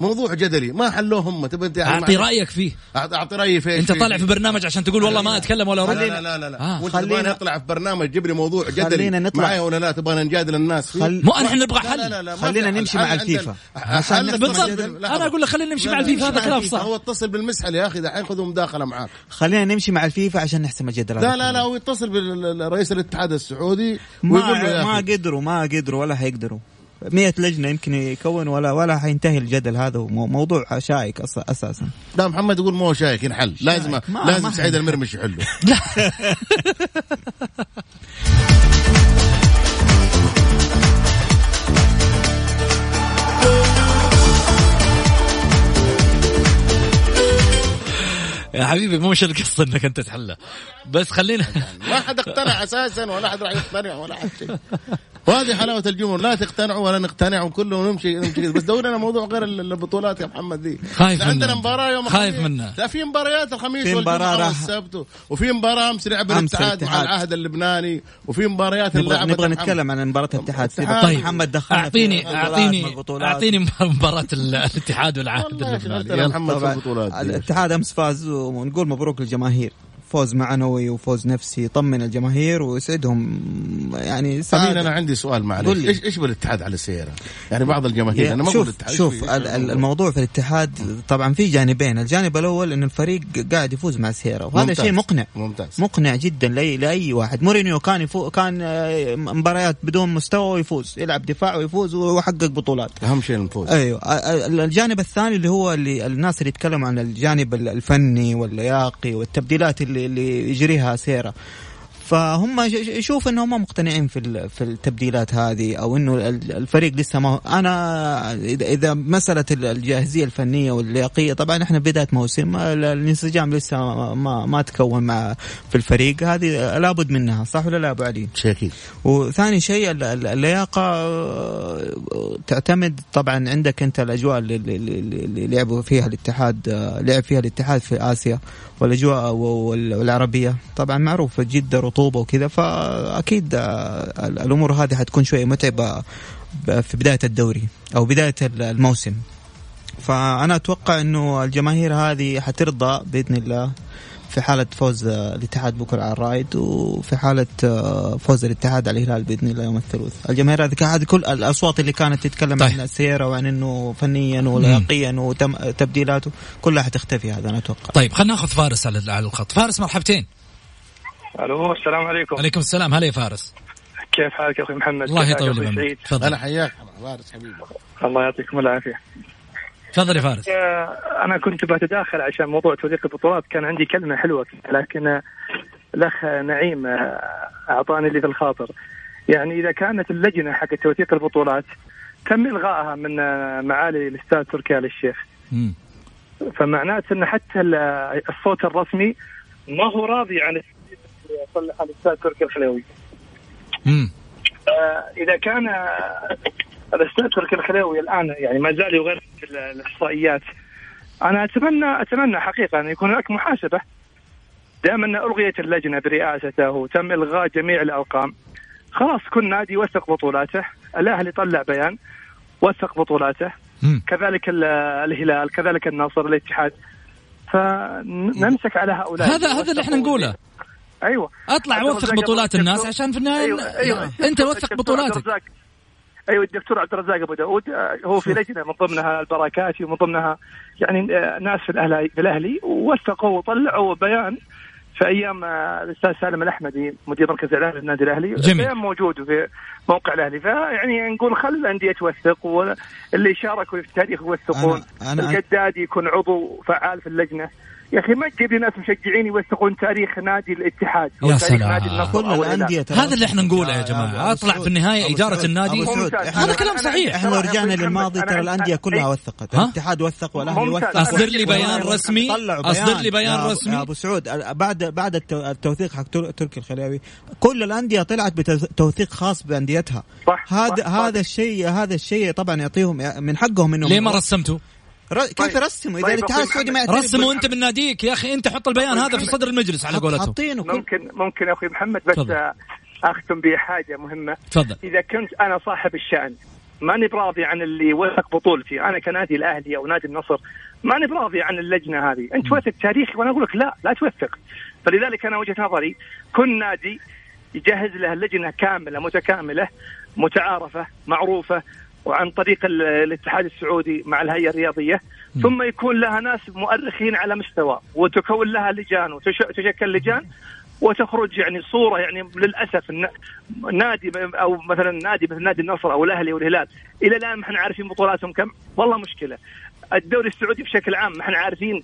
موضوع جدلي ما حلوة هم تبي أنت أعطي رأيك فيه أعط- أعطي رأيي في أنت طالع في برنامج عشان تقول والله ما أتكلم ولا لا أرد لا لا لا, لا. آه. وانت خلينا- تبغاني أطلع في برنامج جيب لي موضوع جدلي خلينا نطلع. معايا ولا لا تبغى نجادل الناس فيه خل- مو إحنا نبغى لا لا حل لا لا ما خلينا. نمشي مع. الفيفا. بالضبط. لا، أنا أقول لك خلينا نمشي لا، مع لا، الفيفا هذا كلام. صح هو اتصل بالمسحل يا أخي دحين خذوا مداخله معاك خلينا نمشي مع الفيفا عشان نحسم الجدل لا لا لا. هو يتصل برئيس الاتحاد السعودي ما قدروا ما قدروا ولا حيقدروا مية لجنة يمكن يكون ولا ولا حينتهي الجدل هذا مو- موضوع شائك أص- أساسا. لا محمد يقول مو شايك ينحل. لازم ما- لازم ما سعيد. المرمش يحله. يا حبيبي مو مش القصة إنك أنت تحلها بس خلينا ما حد اقتنع أساسا ولا حد راح يقتنع ولا حد شيء. وهذه حلاوة الجمهور لا تقتنعوا ولا نقتنع وكله ونمشي نمشي. بس دورنا موضوع غير ال- البطولات يا محمد ذي خايف عندنا منها. مباراة يوم خايف. منها. لا في مباريات الخميس في مباراة والجمعه والسبت وفي مباراة أمس لعب الاتحاد مع. العهد اللبناني وفي مباريات نبغى اللعبة نبغى. نتكلم عن مباراة الاتحاد. طيب محمد في اعطيني اعطيني. أعطيني مباراة ال- الاتحاد والعهد اللبناني دي. الاتحاد أمس فاز ونقول مبروك للجماهير فوز معنوي وفوز نفسي يطمن الجماهير ويسعدهم. يعني سعادة أنا عندي سؤال معلش. إيش إيش بالاتحاد على السيارة؟ يعني بعض الجماهير أنا ما أقول شوف الاتحاد. شوف إيش- ال- ال- الموضوع؟ في الاتحاد طبعا في جانبين. الجانب الأول انه الفريق قاعد يفوز مع السيارة وهذا ممتاز. شيء مقنع. ممتاز. مقنع جدا لاي لأي واحد. مورينيو كان يفوز كان آه، مباريات بدون مستوى ويفوز. يلعب دفاع ويفوز ويحقق بطولات. أهم شيء الفوز أيوه. ال- الجانب الثاني اللي هو اللي الناس اللي يتكلموا عن الجانب ال- الفني واللياقي والتبديلات اللي, اللي يجريها سيرة. فهم يشوف إنهم ما مقتنعين في في التبديلات هذه أو إنه ال- الفريق لسه ما أنا اذا مسألة ال- الجاهزية الفنية واللياقية طبعا إحنا بداية موسم ال- الانسجام لسه ما ما, تكون مع في الفريق. هذه لابد منها صح ولا لا أبو علي؟ شيء أكيد وثاني شيء ال- ال- اللياقة آه، تعتمد طبعا عندك أنت الأجواء اللي, اللي, اللي اللي لعبوا فيها الاتحاد آه، لعب فيها الاتحاد في آسيا. والأجواء وال- والعربية. طبعا معروف جده رطوبة وكذا فأكيد آه، ال- الأمور هذه حتكون شوية متعبة في بداية الدوري أو بداية ال- الموسم. فأنا أتوقع إنه الجماهير هذه حترضى بإذن الله. في حالة فوز آه، الاتحاد بكرة على الرايد وفي حالة آه، فوز الاتحاد على الهلال بإذن الله يوم الثلاث. الجماهير هذه كل الأصوات اللي كانت تتكلم طيب. عن السيارة وعن أنه فنيا ولياقيا وتبديلاته كلها حتختفي هذا أنا أتوقع. طيب خلينا ناخذ فارس على على الخط. فارس مرحبتين. ألو السلام عليكم. عليكم السلام. هلا يا فارس. كيف حالك يا أخوي محمد؟ الله يطول تفضل. أنا حياك فارس حبيبي. الله يعطيكم العافية. تفضل يا فارس. أنا كنت بتداخل عشان موضوع توثيق البطولات. كان عندي كلمة حلوة لكن الأخ نعيم أعطاني اللي في الخاطر. يعني إذا كانت اللجنة حق توثيق البطولات تم إلغائها من معالي الأستاذ تركي آل الشيخ. فمعناته إن حتى ال- الصوت الرسمي ما هو راضي عن التسجيل اللي صلح الأستاذ تركي الخليوي. آه، إذا كان الأستاذ تركي الخليوي الآن يعني ما زال يغير ال- الإحصائيات. أنا اتمنى أتمنى حقيقة أن يكون هناك محاسبة. دام أن الغيت اللجنة برئاسته وتم إلغاء جميع الأرقام. خلاص كل نادي يوثق بطولاته. الأهلي طلع بيان. وثق بطولاته. مم. كذلك ال- الهلال كذلك النصر الاتحاد. فنمسك على هؤلاء. هذا هذا اللي إحنا نقوله. أيوه. أطلع وثق بطولات الناس عشان في النهاية أيوة أيوة. أنت وثق بطولاتك. أيوه الدكتور عبد الرزاق أبو داود آه، هو في لجنة من ضمنها البركاتي ومن ضمنها يعني آه، ناس في الأهلي في الأهلي ووثقوا وطلعوا بيان في أيام آه، الأستاذ سالم الأحمدي مدير مركز الاعلام للنادي الأهلي. جميل. موجود في موقع الأهلي. فيعني نقول خل الأندية توثق واللي شاركوا في التاريخ يوثقون. القدادي يكون عضو فعال في اللجنة. يا أخي ما تجيب لي ناس مشجعين يوثقون تاريخ نادي الاتحاد أو يا تاريخ سلام. نادي النصر كل أو الهلال. الأندية ترى- هذا اللي إحنا نقوله يا جماعة أبو أطلع. في النهايه إدارة سعود. النادي هذا كلام صحيح. إحنا لو رجعنا للماضي ترى الأندية كلها أي- وثقت؟ الاتحاد وثق والأهلي. وثق أصدر لي بيان. رسمي أصدر لي بيان يا- رسمي أبو سعود ال- بعد بعد التو- التوثيق حق تر- تركي الخليوي كل الأندية طلعت بتوثيق خاص بأنديتها صح، هذا. هذا الشيء هذا الشيء طبعا يعطيهم من حقهم إنهم ليه ما رسمتوا؟ ر- كيف طيب. يرسموا إذا طيب الاتحاد السعودي ما رسموا أنت من ناديك يا أخي. أنت حط البيان هذا في صدر المجلس على قولتهم. حاطينه كل ممكن ممكن أخوي محمد بس تفضل. آه، أختم بحاجة مهمة. تفضل. إذا كنت أنا صاحب الشأن ماني براضي عن اللي وثق بطولتي. أنا كنادي الأهلي أو نادي النصر ماني براضي عن اللجنة هذه. أنت وثق تاريخي وأنا أقول لك لا لا توثق. فلذلك أنا وجهة نظري كل نادي يجهز له لجنة كاملة متكاملة متعارفة معروفة وعن طريق ال- الاتحاد السعودي مع الهيئة الرياضية. ثم يكون لها ناس مؤرخين على مستوى وتكون لها لجان وتشكل لجان وتخرج يعني صورة يعني للأسف نادي أو مثلا نادي مثل نادي النصر أو الأهلي والهلال إلى الآن ما إحنا عارفين بطولاتهم كم؟ والله مشكلة. الدوري السعودي بشكل عام ما إحنا عارفين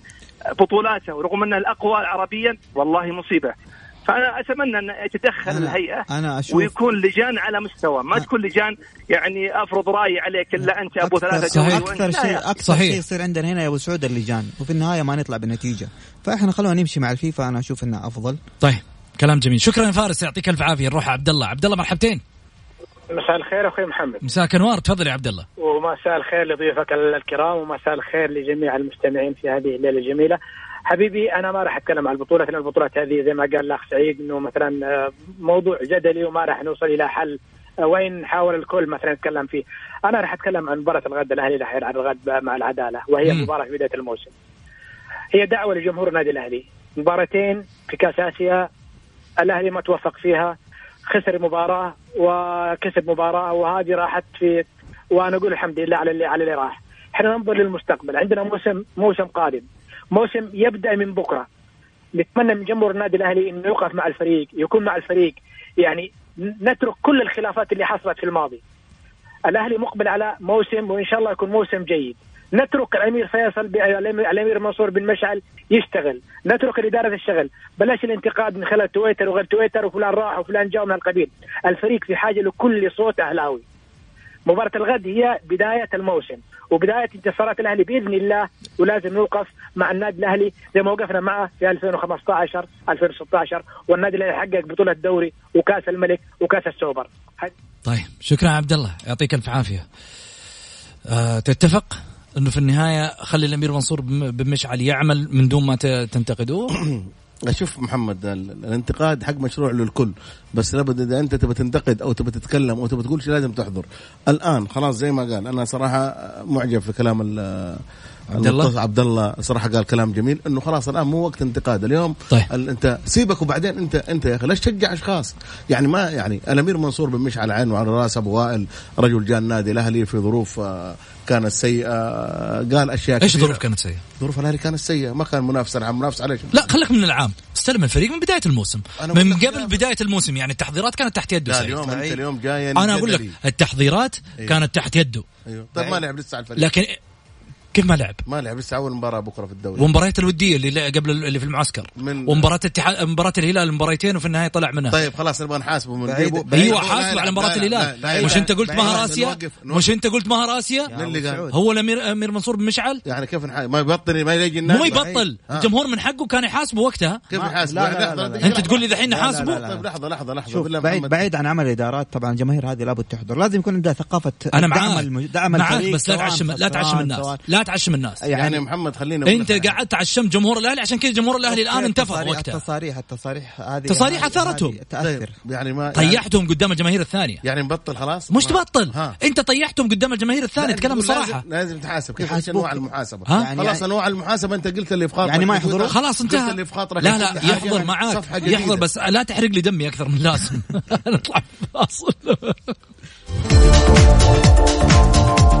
بطولاته ورغم أنه الأقوى عربيا والله مصيبة. فأنا أتمنى أن تتدخل أنا- الهيئة أنا أشوف- ويكون لجان على مستوى. ما أ- تكون لجان يعني أفرض رايي عليك إلا أنت أبو ثلاثة وأنت- لا شيء أكثر صحيح. شيء يصير عندنا هنا يا أبو سعود اللجان. وفي النهاية ما نطلع بنتيجة. فإحنا خلونا نمشي مع الفيفا. أنا أشوف إنه أفضل. طيب كلام جميل. شكرا يا فارس يعطيك ألف عافية. نروح عبد الله. عبد الله مرحبتين. مساء الخير أخوي محمد. مساك أنوار. تفضل يا عبد الله. ومساء الخير لضيوفك الكرام ومساء الخير لجميع المستمعين في هذه الليلة الجميلة. حبيبي أنا ما راح أتكلم عن البطولة لأن البطولات هذه زي ما قال الأخ سعيد إنه مثلا آه، موضوع جدلي وما راح نوصل إلى حل. آه، وين حاول الكل مثلا يتكلم فيه. أنا راح أتكلم عن مباراة الغد الأهلي راح يلعب الغد مع العدالة وهي. مباراة في بداية الموسم. هي دعوة لجمهور النادي الأهلي. مباراتين في كأس آسيا الأهلي ما توفق فيها خسر مباراة وكسب مباراة وهذه راحت في وأنا أقول الحمد لله على اللي على اللي راح. إحنا ننظر للمستقبل. عندنا موسم موسم قادم. موسم يبدأ من بكرة. نتمنى من جمهور النادي الأهلي إنه يوقف مع الفريق يكون مع الفريق. يعني نترك كل الخلافات اللي حصلت في الماضي. الأهلي مقبل على موسم وإن شاء الله يكون موسم جيد. نترك الأمير فيصل الأمير منصور بن مشعل يشتغل. نترك الإدارة تشتغل. بلاش الانتقاد من خلال تويتر وغير تويتر وفلان راح وفلان جاء من القبيل. الفريق في حاجة لكل صوت أهلاوي. مباراة الغد هي بداية الموسم. وبداية انتصارات الأهلي بإذن الله ولازم نوقف مع النادي الأهلي زي ما وقفنا معه في 2015 2016 والنادي الأهلي حقق بطولة الدوري وكأس الملك وكأس السوبر. طيب شكرا عبد الله. يعطيك ألف عافية. أه تتفق إنه في النهاية خلي الأمير منصور بن مشعل يعمل من دون ما تنتقدوه؟ أشوف محمد ال- الانتقاد حق مشروع للكل بس لابد إذا أنت تبى تنتقد أو تبى تتكلم أو تبى تقول شيء لازم تحضر. الآن خلاص زي ما قال أنا صراحة معجب في كلام عبد الله؟ عبد الله صراحة قال كلام جميل إنه خلاص الآن مو وقت انتقاد اليوم طيب. ال- أنت سيبك وبعدين انت أنت يا أخي ليش تشجع أشخاص يعني ما يعني الأمير منصور بن مشعل على عينه وعلى راس أبو وائل رجل جاء النادي الأهلي في ظروف آه، كانت سيئة آه، قال أشياء إيش. ظروف كانت سيئة؟ ظروف الأهلي كانت سيئة ما كان منافس العام منافس عليه لا خليك من العام استلم الفريق من بداية الموسم من قبل. بداية الموسم يعني التحضيرات كانت تحت يده لا. اليوم أنت اليوم جاي أنا أقول لك التحضيرات أيوه. كانت تحت يده أيوه طيب ما لعب لسه على الفريق لكن كيف ما لعب؟ ما لعب لسه أول مباراة بكرة في الدوري. ومباريات الودية اللي قبل اللي في المعسكر. من- ومباراة الاتحاد مباراة الهلال مباريتين وفي النهاية طلع منها. طيب خلاص نبغى نحاسبه من بعيد- أيوه لا، حاسب لا، على مباراة لا، الهلال. لا، لا، مش أنت قلت مهر آسيا. مش أنت قلت مهر آسيا؟ هو الامير امير منصور بن مشعل يعني كيف نحاسب ما يبطل ما يجي النادي. مو يبطل. الجمهور من حقه كان يحاسبه وقتها. كيف لا، لا. أنت تقول لي دحين لا، نحاسبه. طيب لحظة لحظة لحظة. بعيد. بعيد عن عمل الادارات طبعا الجماهير هذه لابد تحضر. لازم يكون عندها ثقافة أنا دعم معاك دعم الفريق بس لا تعشم لا تعشم الناس. لا تعشم الناس يعني محمد خلينا أنت. قعدت عشمت جمهور الأهلي عشان كذا جمهور الأهلي الآن انتفض التصاريح- وقتها التصاريح التصاريح هذه تصاريح أثرتهم. هذه تأثر طيب يعني ما يعني, طيحتهم قدام الجماهير الثانية يعني نبطل خلاص مش تبطل ها. أنت طيحتهم قدام الجماهير الثانية اتكلم بصراحه لازم, لازم تحاسب كيف إيش. انواع المحاسبة ها؟ يعني- خلاص انواع المحاسبة أنت قلت اللي في خاطرك يعني ما. يحضرون؟ خلاص قلت انتهى اللي في خاطرك لا لا. يحضر معاك صفحة جديدة. يحضر بس لا تحرق لي دمي أكثر من اللازم نطلع فاصل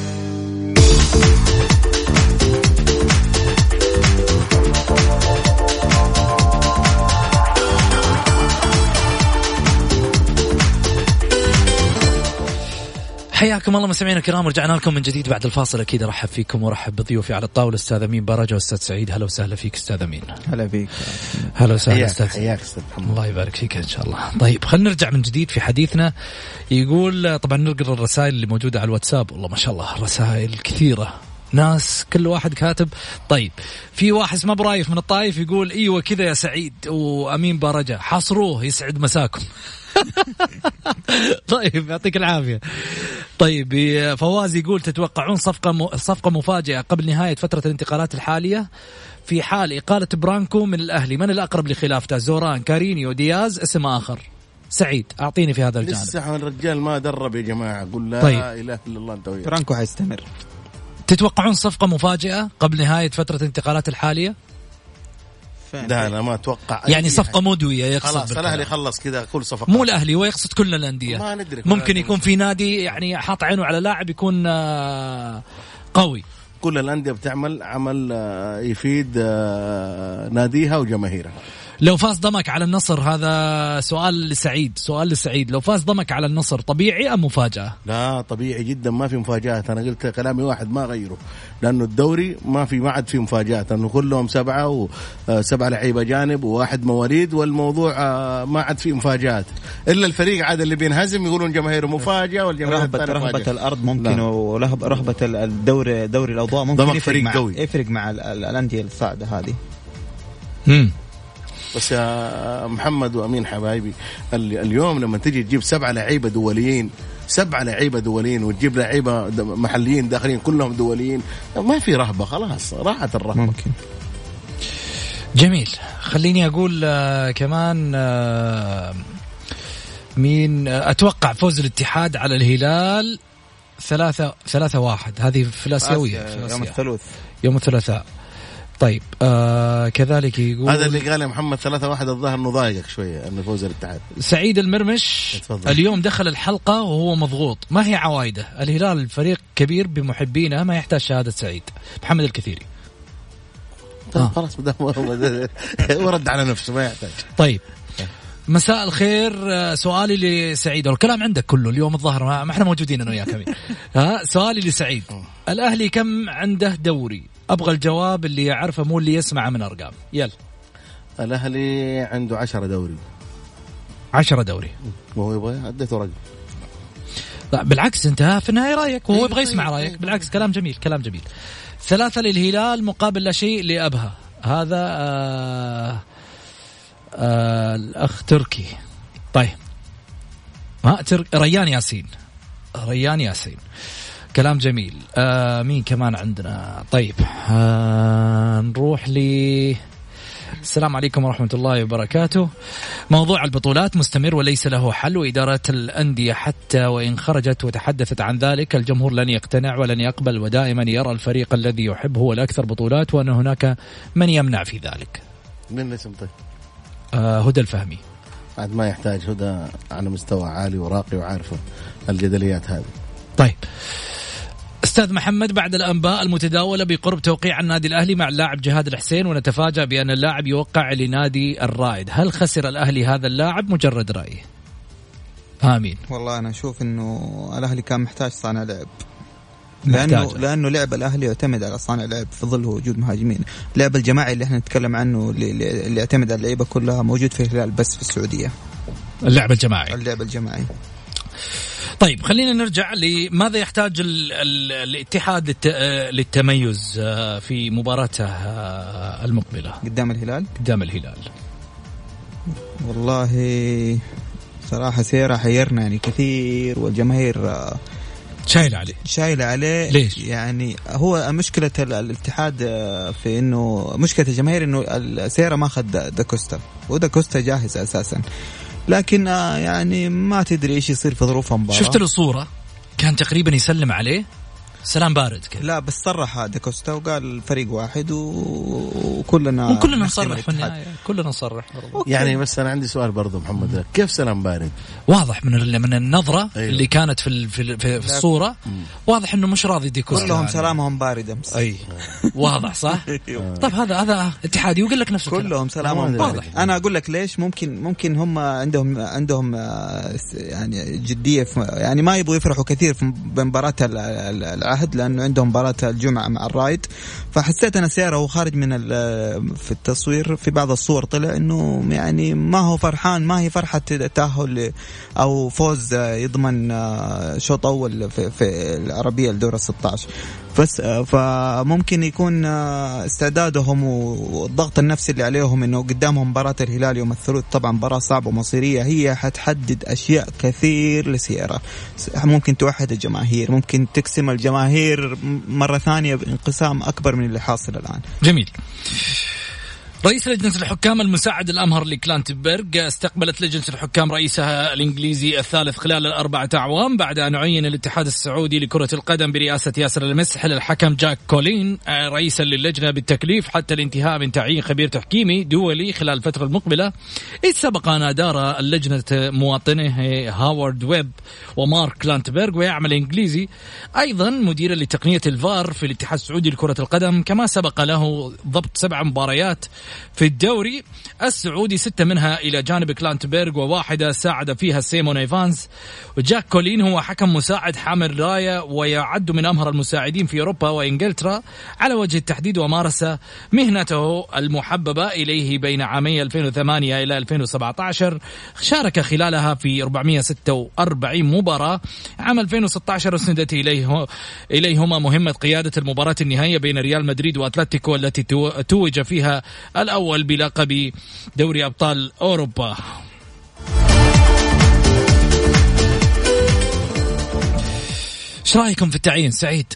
حياكم الله مستمعينا الكرام رجعنا لكم من جديد بعد الفاصل. أكيد أرحب فيكم وأرحب بضيوفي على الطاولة أستاذ أمين برجه وأستاذ سعيد. هلا وسهلا فيك أستاذ أمين. هلا فيك. هلا وسهلا حياك أستاذ. حياك أستاذ محمد. الله يبارك فيك إن شاء الله. طيب خلينا نرجع من جديد في حديثنا. يقول طبعا نقرا الرسائل اللي موجودة على الواتساب. والله ما شاء الله رسائل كثيرة. ناس كل واحد كاتب. طيب في واحد اسمه برايف من الطايف يقول إيوه كذا يا سعيد وأمين بارجه حاصروه يسعد مساكم. طيب يعطيك العافية. طيب فواز يقول تتوقعون صفقة م... صفقة مفاجئة قبل نهاية فترة الانتقالات الحالية؟ في حال إقالة برانكو من الأهلي من الأقرب لخلافته زوران كارينيو دياز اسم آخر. سعيد أعطيني في هذا الجانب. لسه الرجال ما درب يا جماعة. قول لا طيب. إله إلا الله انت وياه برانكو حيستمر. تتوقعون صفقة مفاجئة قبل نهاية فترة الانتقالات الحالية؟ لا أنا ما أتوقع يعني صفقة حاجة. مدويه يقصد خلاص. الأهلي خلص كذا كل صفقات مو الأهلي هو يقصد كل الأندية. ما ندري ممكن يكون في نادي يعني حاط عينه على لاعب يكون آه، قوي. كل الأندية بتعمل عمل آه، يفيد آه، ناديها وجماهيرها. لو فاز ضمك على النصر هذا سؤال لسعيد سؤال لسعيد. لو فاز ضمك على النصر طبيعي أم مفاجأة؟ لا طبيعي جدا ما في مفاجآت. أنا قلت كلامي واحد ما غيره لأنه الدوري ما في ما عاد في مفاجآت. لأنه كلهم سبعة وسبعه لعيبة جانب وواحد مواليد والموضوع آه، ما عاد في مفاجآت. إلا الفريق عاد اللي بينهزم يقولون جماهيره مفاجأة والجماهير رهبة رهبة مفاجأة. الأرض ممكن لا. ورهبة رهبة الدوري دوري الأوضاع ممكن ضمك يفرق فريق مع قوي. يفرق مع ال- ال- الأندية الصاعده هذه. امم بس يا محمد وأمين حبايبي ال- اليوم لما تجي تجيب سبعه لعيبة دوليين سبعه لعيبة دوليين وتجيب لعيبة د- محليين داخلين كلهم دوليين ما في رهبة خلاص راحت الرهبة. ممكن. جميل. خليني أقول آه كمان آه مين آه أتوقع فوز الاتحاد على الهلال ثلاثة ثلاثة واحد. هذه في الآسيوية في يوم الآسيا. الثلاث يوم الثلاثاء. طيب آه كذلك يقول هذا اللي قال يا محمد ثلاثة واحد الظاهر إنه ضايقك شوية إنه فوز الاتحاد. سعيد المرمش تفضل. اليوم دخل الحلقة وهو مضغوط. ما هي عوايده؟ الهلال فريق كبير بمحبينه ما يحتاج شهادة سعيد. محمد الكثيري. طيب آه. خلاص بدأ هو رد على نفسه ما يحتاج. طيب. مساء الخير آه، سؤالي لسعيد. والكلام عندك كله اليوم الظهر ما إحنا موجودين أنا وياك. ها سؤالي لسعيد. الأهلي كم عنده دوري؟ أبغى الجواب اللي يعرفه مو اللي يسمعه من أرقام. يلا. الأهلي عنده عشرة دوري. عشرة دوري. وهو يبغى أديته رقم. لا بالعكس أنت في النهاية رأيك وهو إيه، يبغى يسمع طيب، رأيك. طيب. بالعكس كلام جميل كلام جميل. ثلاثة للهلال مقابل لا شيء لأبها. هذا آه آه الأخ تركي. طيب. ما تر... ريان ياسين. ريان ياسين. كلام جميل. آه مين كمان عندنا؟ طيب آه نروح ل السلام عليكم ورحمة الله وبركاته. موضوع البطولات مستمر وليس له حل وإدارة الأندية حتى وإن خرجت وتحدثت عن ذلك الجمهور لن يقتنع ولن يقبل ودائما يرى الفريق الذي يحب هو الأكثر بطولات وأن هناك من يمنع في ذلك. مين الاسم طيب؟ آه هدى الفهمي. عاد ما يحتاج هدى على مستوى عالي وراقي وعارفة الجدليات هذه. طيب. أستاذ محمد بعد الأنباء المتداولة بقرب توقيع النادي الأهلي مع اللاعب جهاد الحسين ونتفاجأ بأن اللاعب يوقع لنادي الرائد، هل خسر الأهلي هذا اللاعب؟ مجرد رأي. آمين. والله أنا أشوف إنه الأهلي كان محتاج صانع لعب. لأنه لأنه لعب الأهلي يعتمد على صانع لعب في ظل وجود مهاجمين، اللعب الجماعي اللي إحنا نتكلم عنه اللي يعتمد على اللعيبة كلها موجود في الهلال بس في السعودية، اللعب الجماعي. اللعب الجماعي. طيب خلينا نرجع لماذا يحتاج ال ال الاتحاد للت آه، للتميز آه، في مباراته آه، المقبلة قدام الهلال قدام الهلال. والله صراحة سيره حيرنا يعني كثير والجماهير آه، شايل عليه. شايلة عليه ليش؟ يعني هو مشكلة ال- الاتحاد في إنه مشكلة الجماهير إنه السيره ما أخذ دا- داكوستا وداكوستا جاهز أساسا لكن آه، يعني ما تدري إيش يصير في ظروف المباراه شفت له صوره كان تقريبا يسلم عليه. سلام بارد كذا. لا بس صرح داكوستا وقال الفريق واحد و... وكلنا وكلنا نصرح في. النهاية كلنا نصرح. يعني بس أنا عندي سؤال برضه محمد كيف سلام بارد؟ واضح من ال- من النظرة أيوه. اللي كانت في ال- في, ال- في, في الصورة واضح إنه مش راضي ديكوستا كلهم يعني. سلامهم بارد أمس أي واضح صح؟ طيب هذا هذا اتحادي ويقول لك نفس الكلام كلهم سلامهم واضح. واضح أنا أقول لك ليش ممكن ممكن هم عندهم عندهم آه، يعني جدية في يعني ما يبغوا يفرحوا كثير في مباراة ال- ال- العهد لأنه عندهم مباراة الجمعة مع الرايد. فحسيت أنا سيارة وهو خارج من في التصوير في بعض الصور طلع إنه يعني ما هو فرحان ما هي فرحة تأهل أو فوز يضمن شوط أول في, في العربية لدور ال 16 بس فممكن يكون استعدادهم والضغط النفسي اللي عليهم إنه قدامهم مباراة الهلال يوم الثلاث طبعا مباراة صعبة ومصيرية هي حتحدد أشياء كثير لسيارة. ممكن توحد الجماهير ممكن تقسم الجماهير مرة ثانية بانقسام أكبر من اللي حاصل الآن. جميل. رئيس لجنة الحكام المساعد الأمهر لكلاتنبرغ استقبلت لجنة الحكام رئيسها الإنجليزي الثالث خلال الأربعة أعوام بعد أن عين الاتحاد السعودي لكرة القدم برئاسة ياسر المسحل الحكم جاك كولين رئيسا للجنة بالتكليف حتى الانتهاء من تعيين خبير تحكيمي دولي خلال الفترة المقبلة. إذ سبق أن أدار اللجنة مواطنه هاورد ويب ومارك كلاتنبرغ ويعمل الإنجليزي. أيضا مديرا لتقنية الفار في الاتحاد السعودي لكرة القدم كما سبق له ضبط سبع مباريات في الدوري السعودي ستة منها إلى جانب كلاتنبرغ وواحدة ساعد فيها سيمون إيفانز. وجاك كولين هو حكم مساعد حامل راية ويعد من أمهر المساعدين في أوروبا وإنجلترا. على وجه التحديد ومارس مهنته المحببة إليه بين عامي 2008 إلى 2017 شارك خلالها في 446 مباراة. عام 2016 أسندت إليه إليهما مهمة قيادة المباراة النهائية بين ريال مدريد وأتلتيكو التي تو- توج فيها الأول بلقب دوري أبطال أوروبا. إيش رأيكم في التعيين؟ سعيد؟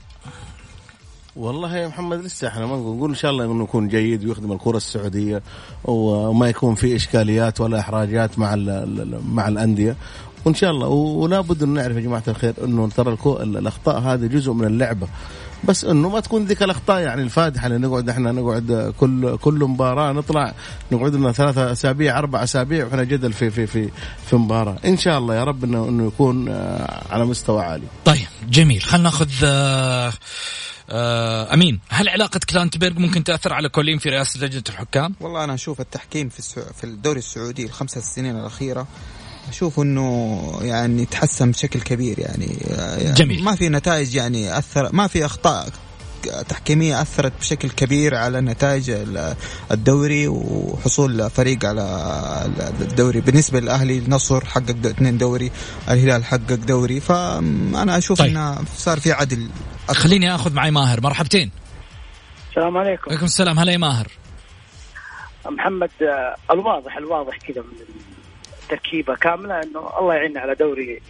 والله يا محمد لسه إحنا ما نقول إن شاء الله إنه يكون جيد ويخدم الكرة السعودية وما يكون في إشكاليات ولا إحراجات مع مع الأندية. وإن شاء الله ولا بد ان نعرف يا جماعة الخير إنه ترى الأخطاء هذه جزء من اللعبة. بس إنه ما تكون ذيك الأخطاء يعني الفادحة اللي نقعد إحنا نقعد كل كل مباراة نطلع نقعد لنا ثلاثة أسابيع أربع أسابيع وإحنا جدل في في في في مباراة إن شاء الله يا رب إنه إنه يكون آه، على مستوى عالي. طيب جميل خلينا ناخذ آه آه أمين هل علاقة كلانتبرغ ممكن تأثر على كولين في رئاسة لجنة الحكام؟ والله أنا أشوف التحكيم في. في الدوري السعودي الخمسة سنين الأخيرة أشوف إنه يعني تحسن بشكل كبير يعني جميل. ما في نتائج يعني أثر ما في أخطاء تحكيمية أثرت بشكل كبير على نتائج الدوري وحصول فريق على الدوري. بالنسبة للأهلي النصر حقق اثنين دوري الهلال حقق دوري. فأنا أشوف طيب. أنه صار في عدل. أكثر. خليني أخذ معي ماهر. مرحبتين. السلام عليكم. وعليكم السلام. هلا يا ماهر. محمد الواضح الواضح كذا من تركيبة كاملة إنه الله يعيننا على دوري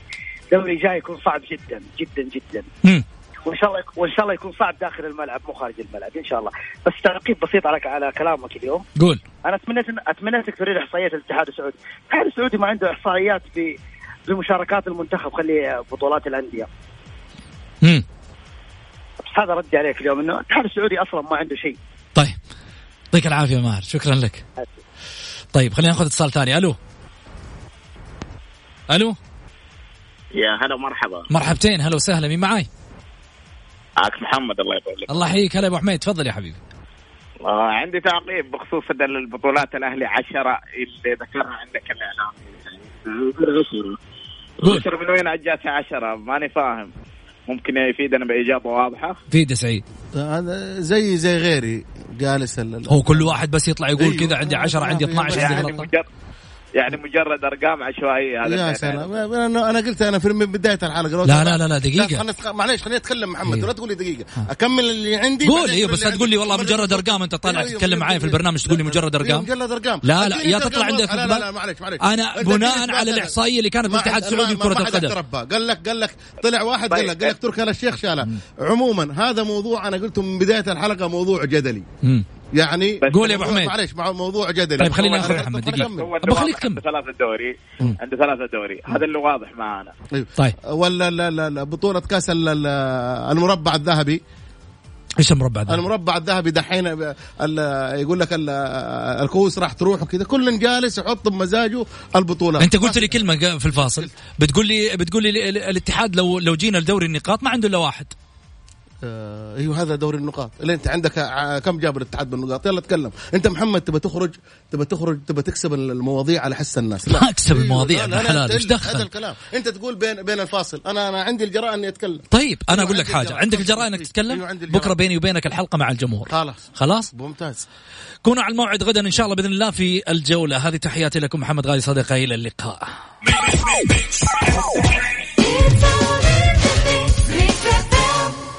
دوري جاي يكون صعب جدا جدا جدا. مم. وإن شاء الله وإن شاء الله يكون صعب داخل الملعب مو خارج الملعب إن شاء الله. بس تعقيب بسيط على على كلامك اليوم. قول. أنا اتمنيت اتمنيت تريد إحصائيات الاتحاد السعودي. الاتحاد السعودي ما عنده إحصائيات في بمشاركات المنتخب خلي بطولات الأندية. امم بس هذا ردي عليك اليوم إنه الاتحاد السعودي أصلا ما عنده شيء. طيب. يعطيك العافية ماهر شكرا لك. طيب خلينا ناخذ اتصال ثاني. ألو. ألو؟ يا هلا مرحبا مرحبتين هلا وسهلا. مين معاي؟ معك محمد الله يبارك الله يحييك. هلا أبو حميد تفضل يا حبيبي. آه عندي تعقيب بخصوص البطولات الأهلي عشرة اللي ذكرها عندك الإعلام. قول. عشرة من وين اجاتها عشرة؟ ماني فاهم. ممكن يفيدنا بإجابة واضحة؟ فيد سعيد. هذا زي زي غيري جالس هو كل واحد بس يطلع يقول أيوه. كذا عندي 10 عندي 12 عندي يعني يعني مجرد أرقام عشوائية هذا يا سلام. أنا قلت أنا في بداية الحلقة. لا لا لا, لا دقيقة. لا معليش خليني أتكلم محمد إيه. لا تقول لي دقيقه أكمل اللي عندي قول أيوه بس لا تقول لي والله مجرد أرقام أنت طالع أيوة تتكلم معي في البرنامج تقول لي مجرد أرقام؟ مجرد أرقام. لا لا يا تطلع عندك لا لا معليش معليش. أنا بناء على الإحصائية اللي كانت في الاتحاد السعودي لكره القدم قال لك قال لك طلع واحد قال لك قال لك تركي آل الشيخ شالها عموما هذا موضوع أنا قلته من بداية الحلقة موضوع جدلي. يعني قول يا أبو حميد. معلش مع موضوع جدلي طيب خليني آخذ محمد دقيقة. أبو خليك تكمل ثلاثة دوري. عنده ثلاثة دوري. هذا اللي واضح معانا. أيوه. طيب. ولا لا لا لا بطولة كأس المربع الذهبي. إيش المربع الذهبي؟ المربع الذهبي دحين يقول لك الكؤوس راح تروح وكذا. كل جالس يحط بمزاجه البطولات أنت قلت لي كلمة في الفاصل. بتقول لي بتقول لي الاتحاد لو لو جينا لدوري النقاط ما عنده إلا واحد. أيوه هذا دوري النقاط. اللي أنت عندك كم جاب الاتحاد بالنقاط؟ يلا تكلم. أنت محمد تبى تخرج تبى تخرج تبى تكسب المواضيع على حس الناس. لا. أكسب المواضيع لا حلال إيش دخل؟ هذا الكلام. أنت تقول بين بين الفاصل. أنا أنا عندي الجراءه إني أتكلم. طيب أنا أقول لك حاجة. عندك الجراءه إنك تتكلم؟ أيوة بكرة بيني وبينك الحلقة مع الجمهور. خلاص. خلاص؟ ممتاز. كونوا على الموعد غدا إن شاء الله بإذن الله في الجولة. هذه تحياتي لكم محمد غالي صديقي إلى اللقاء.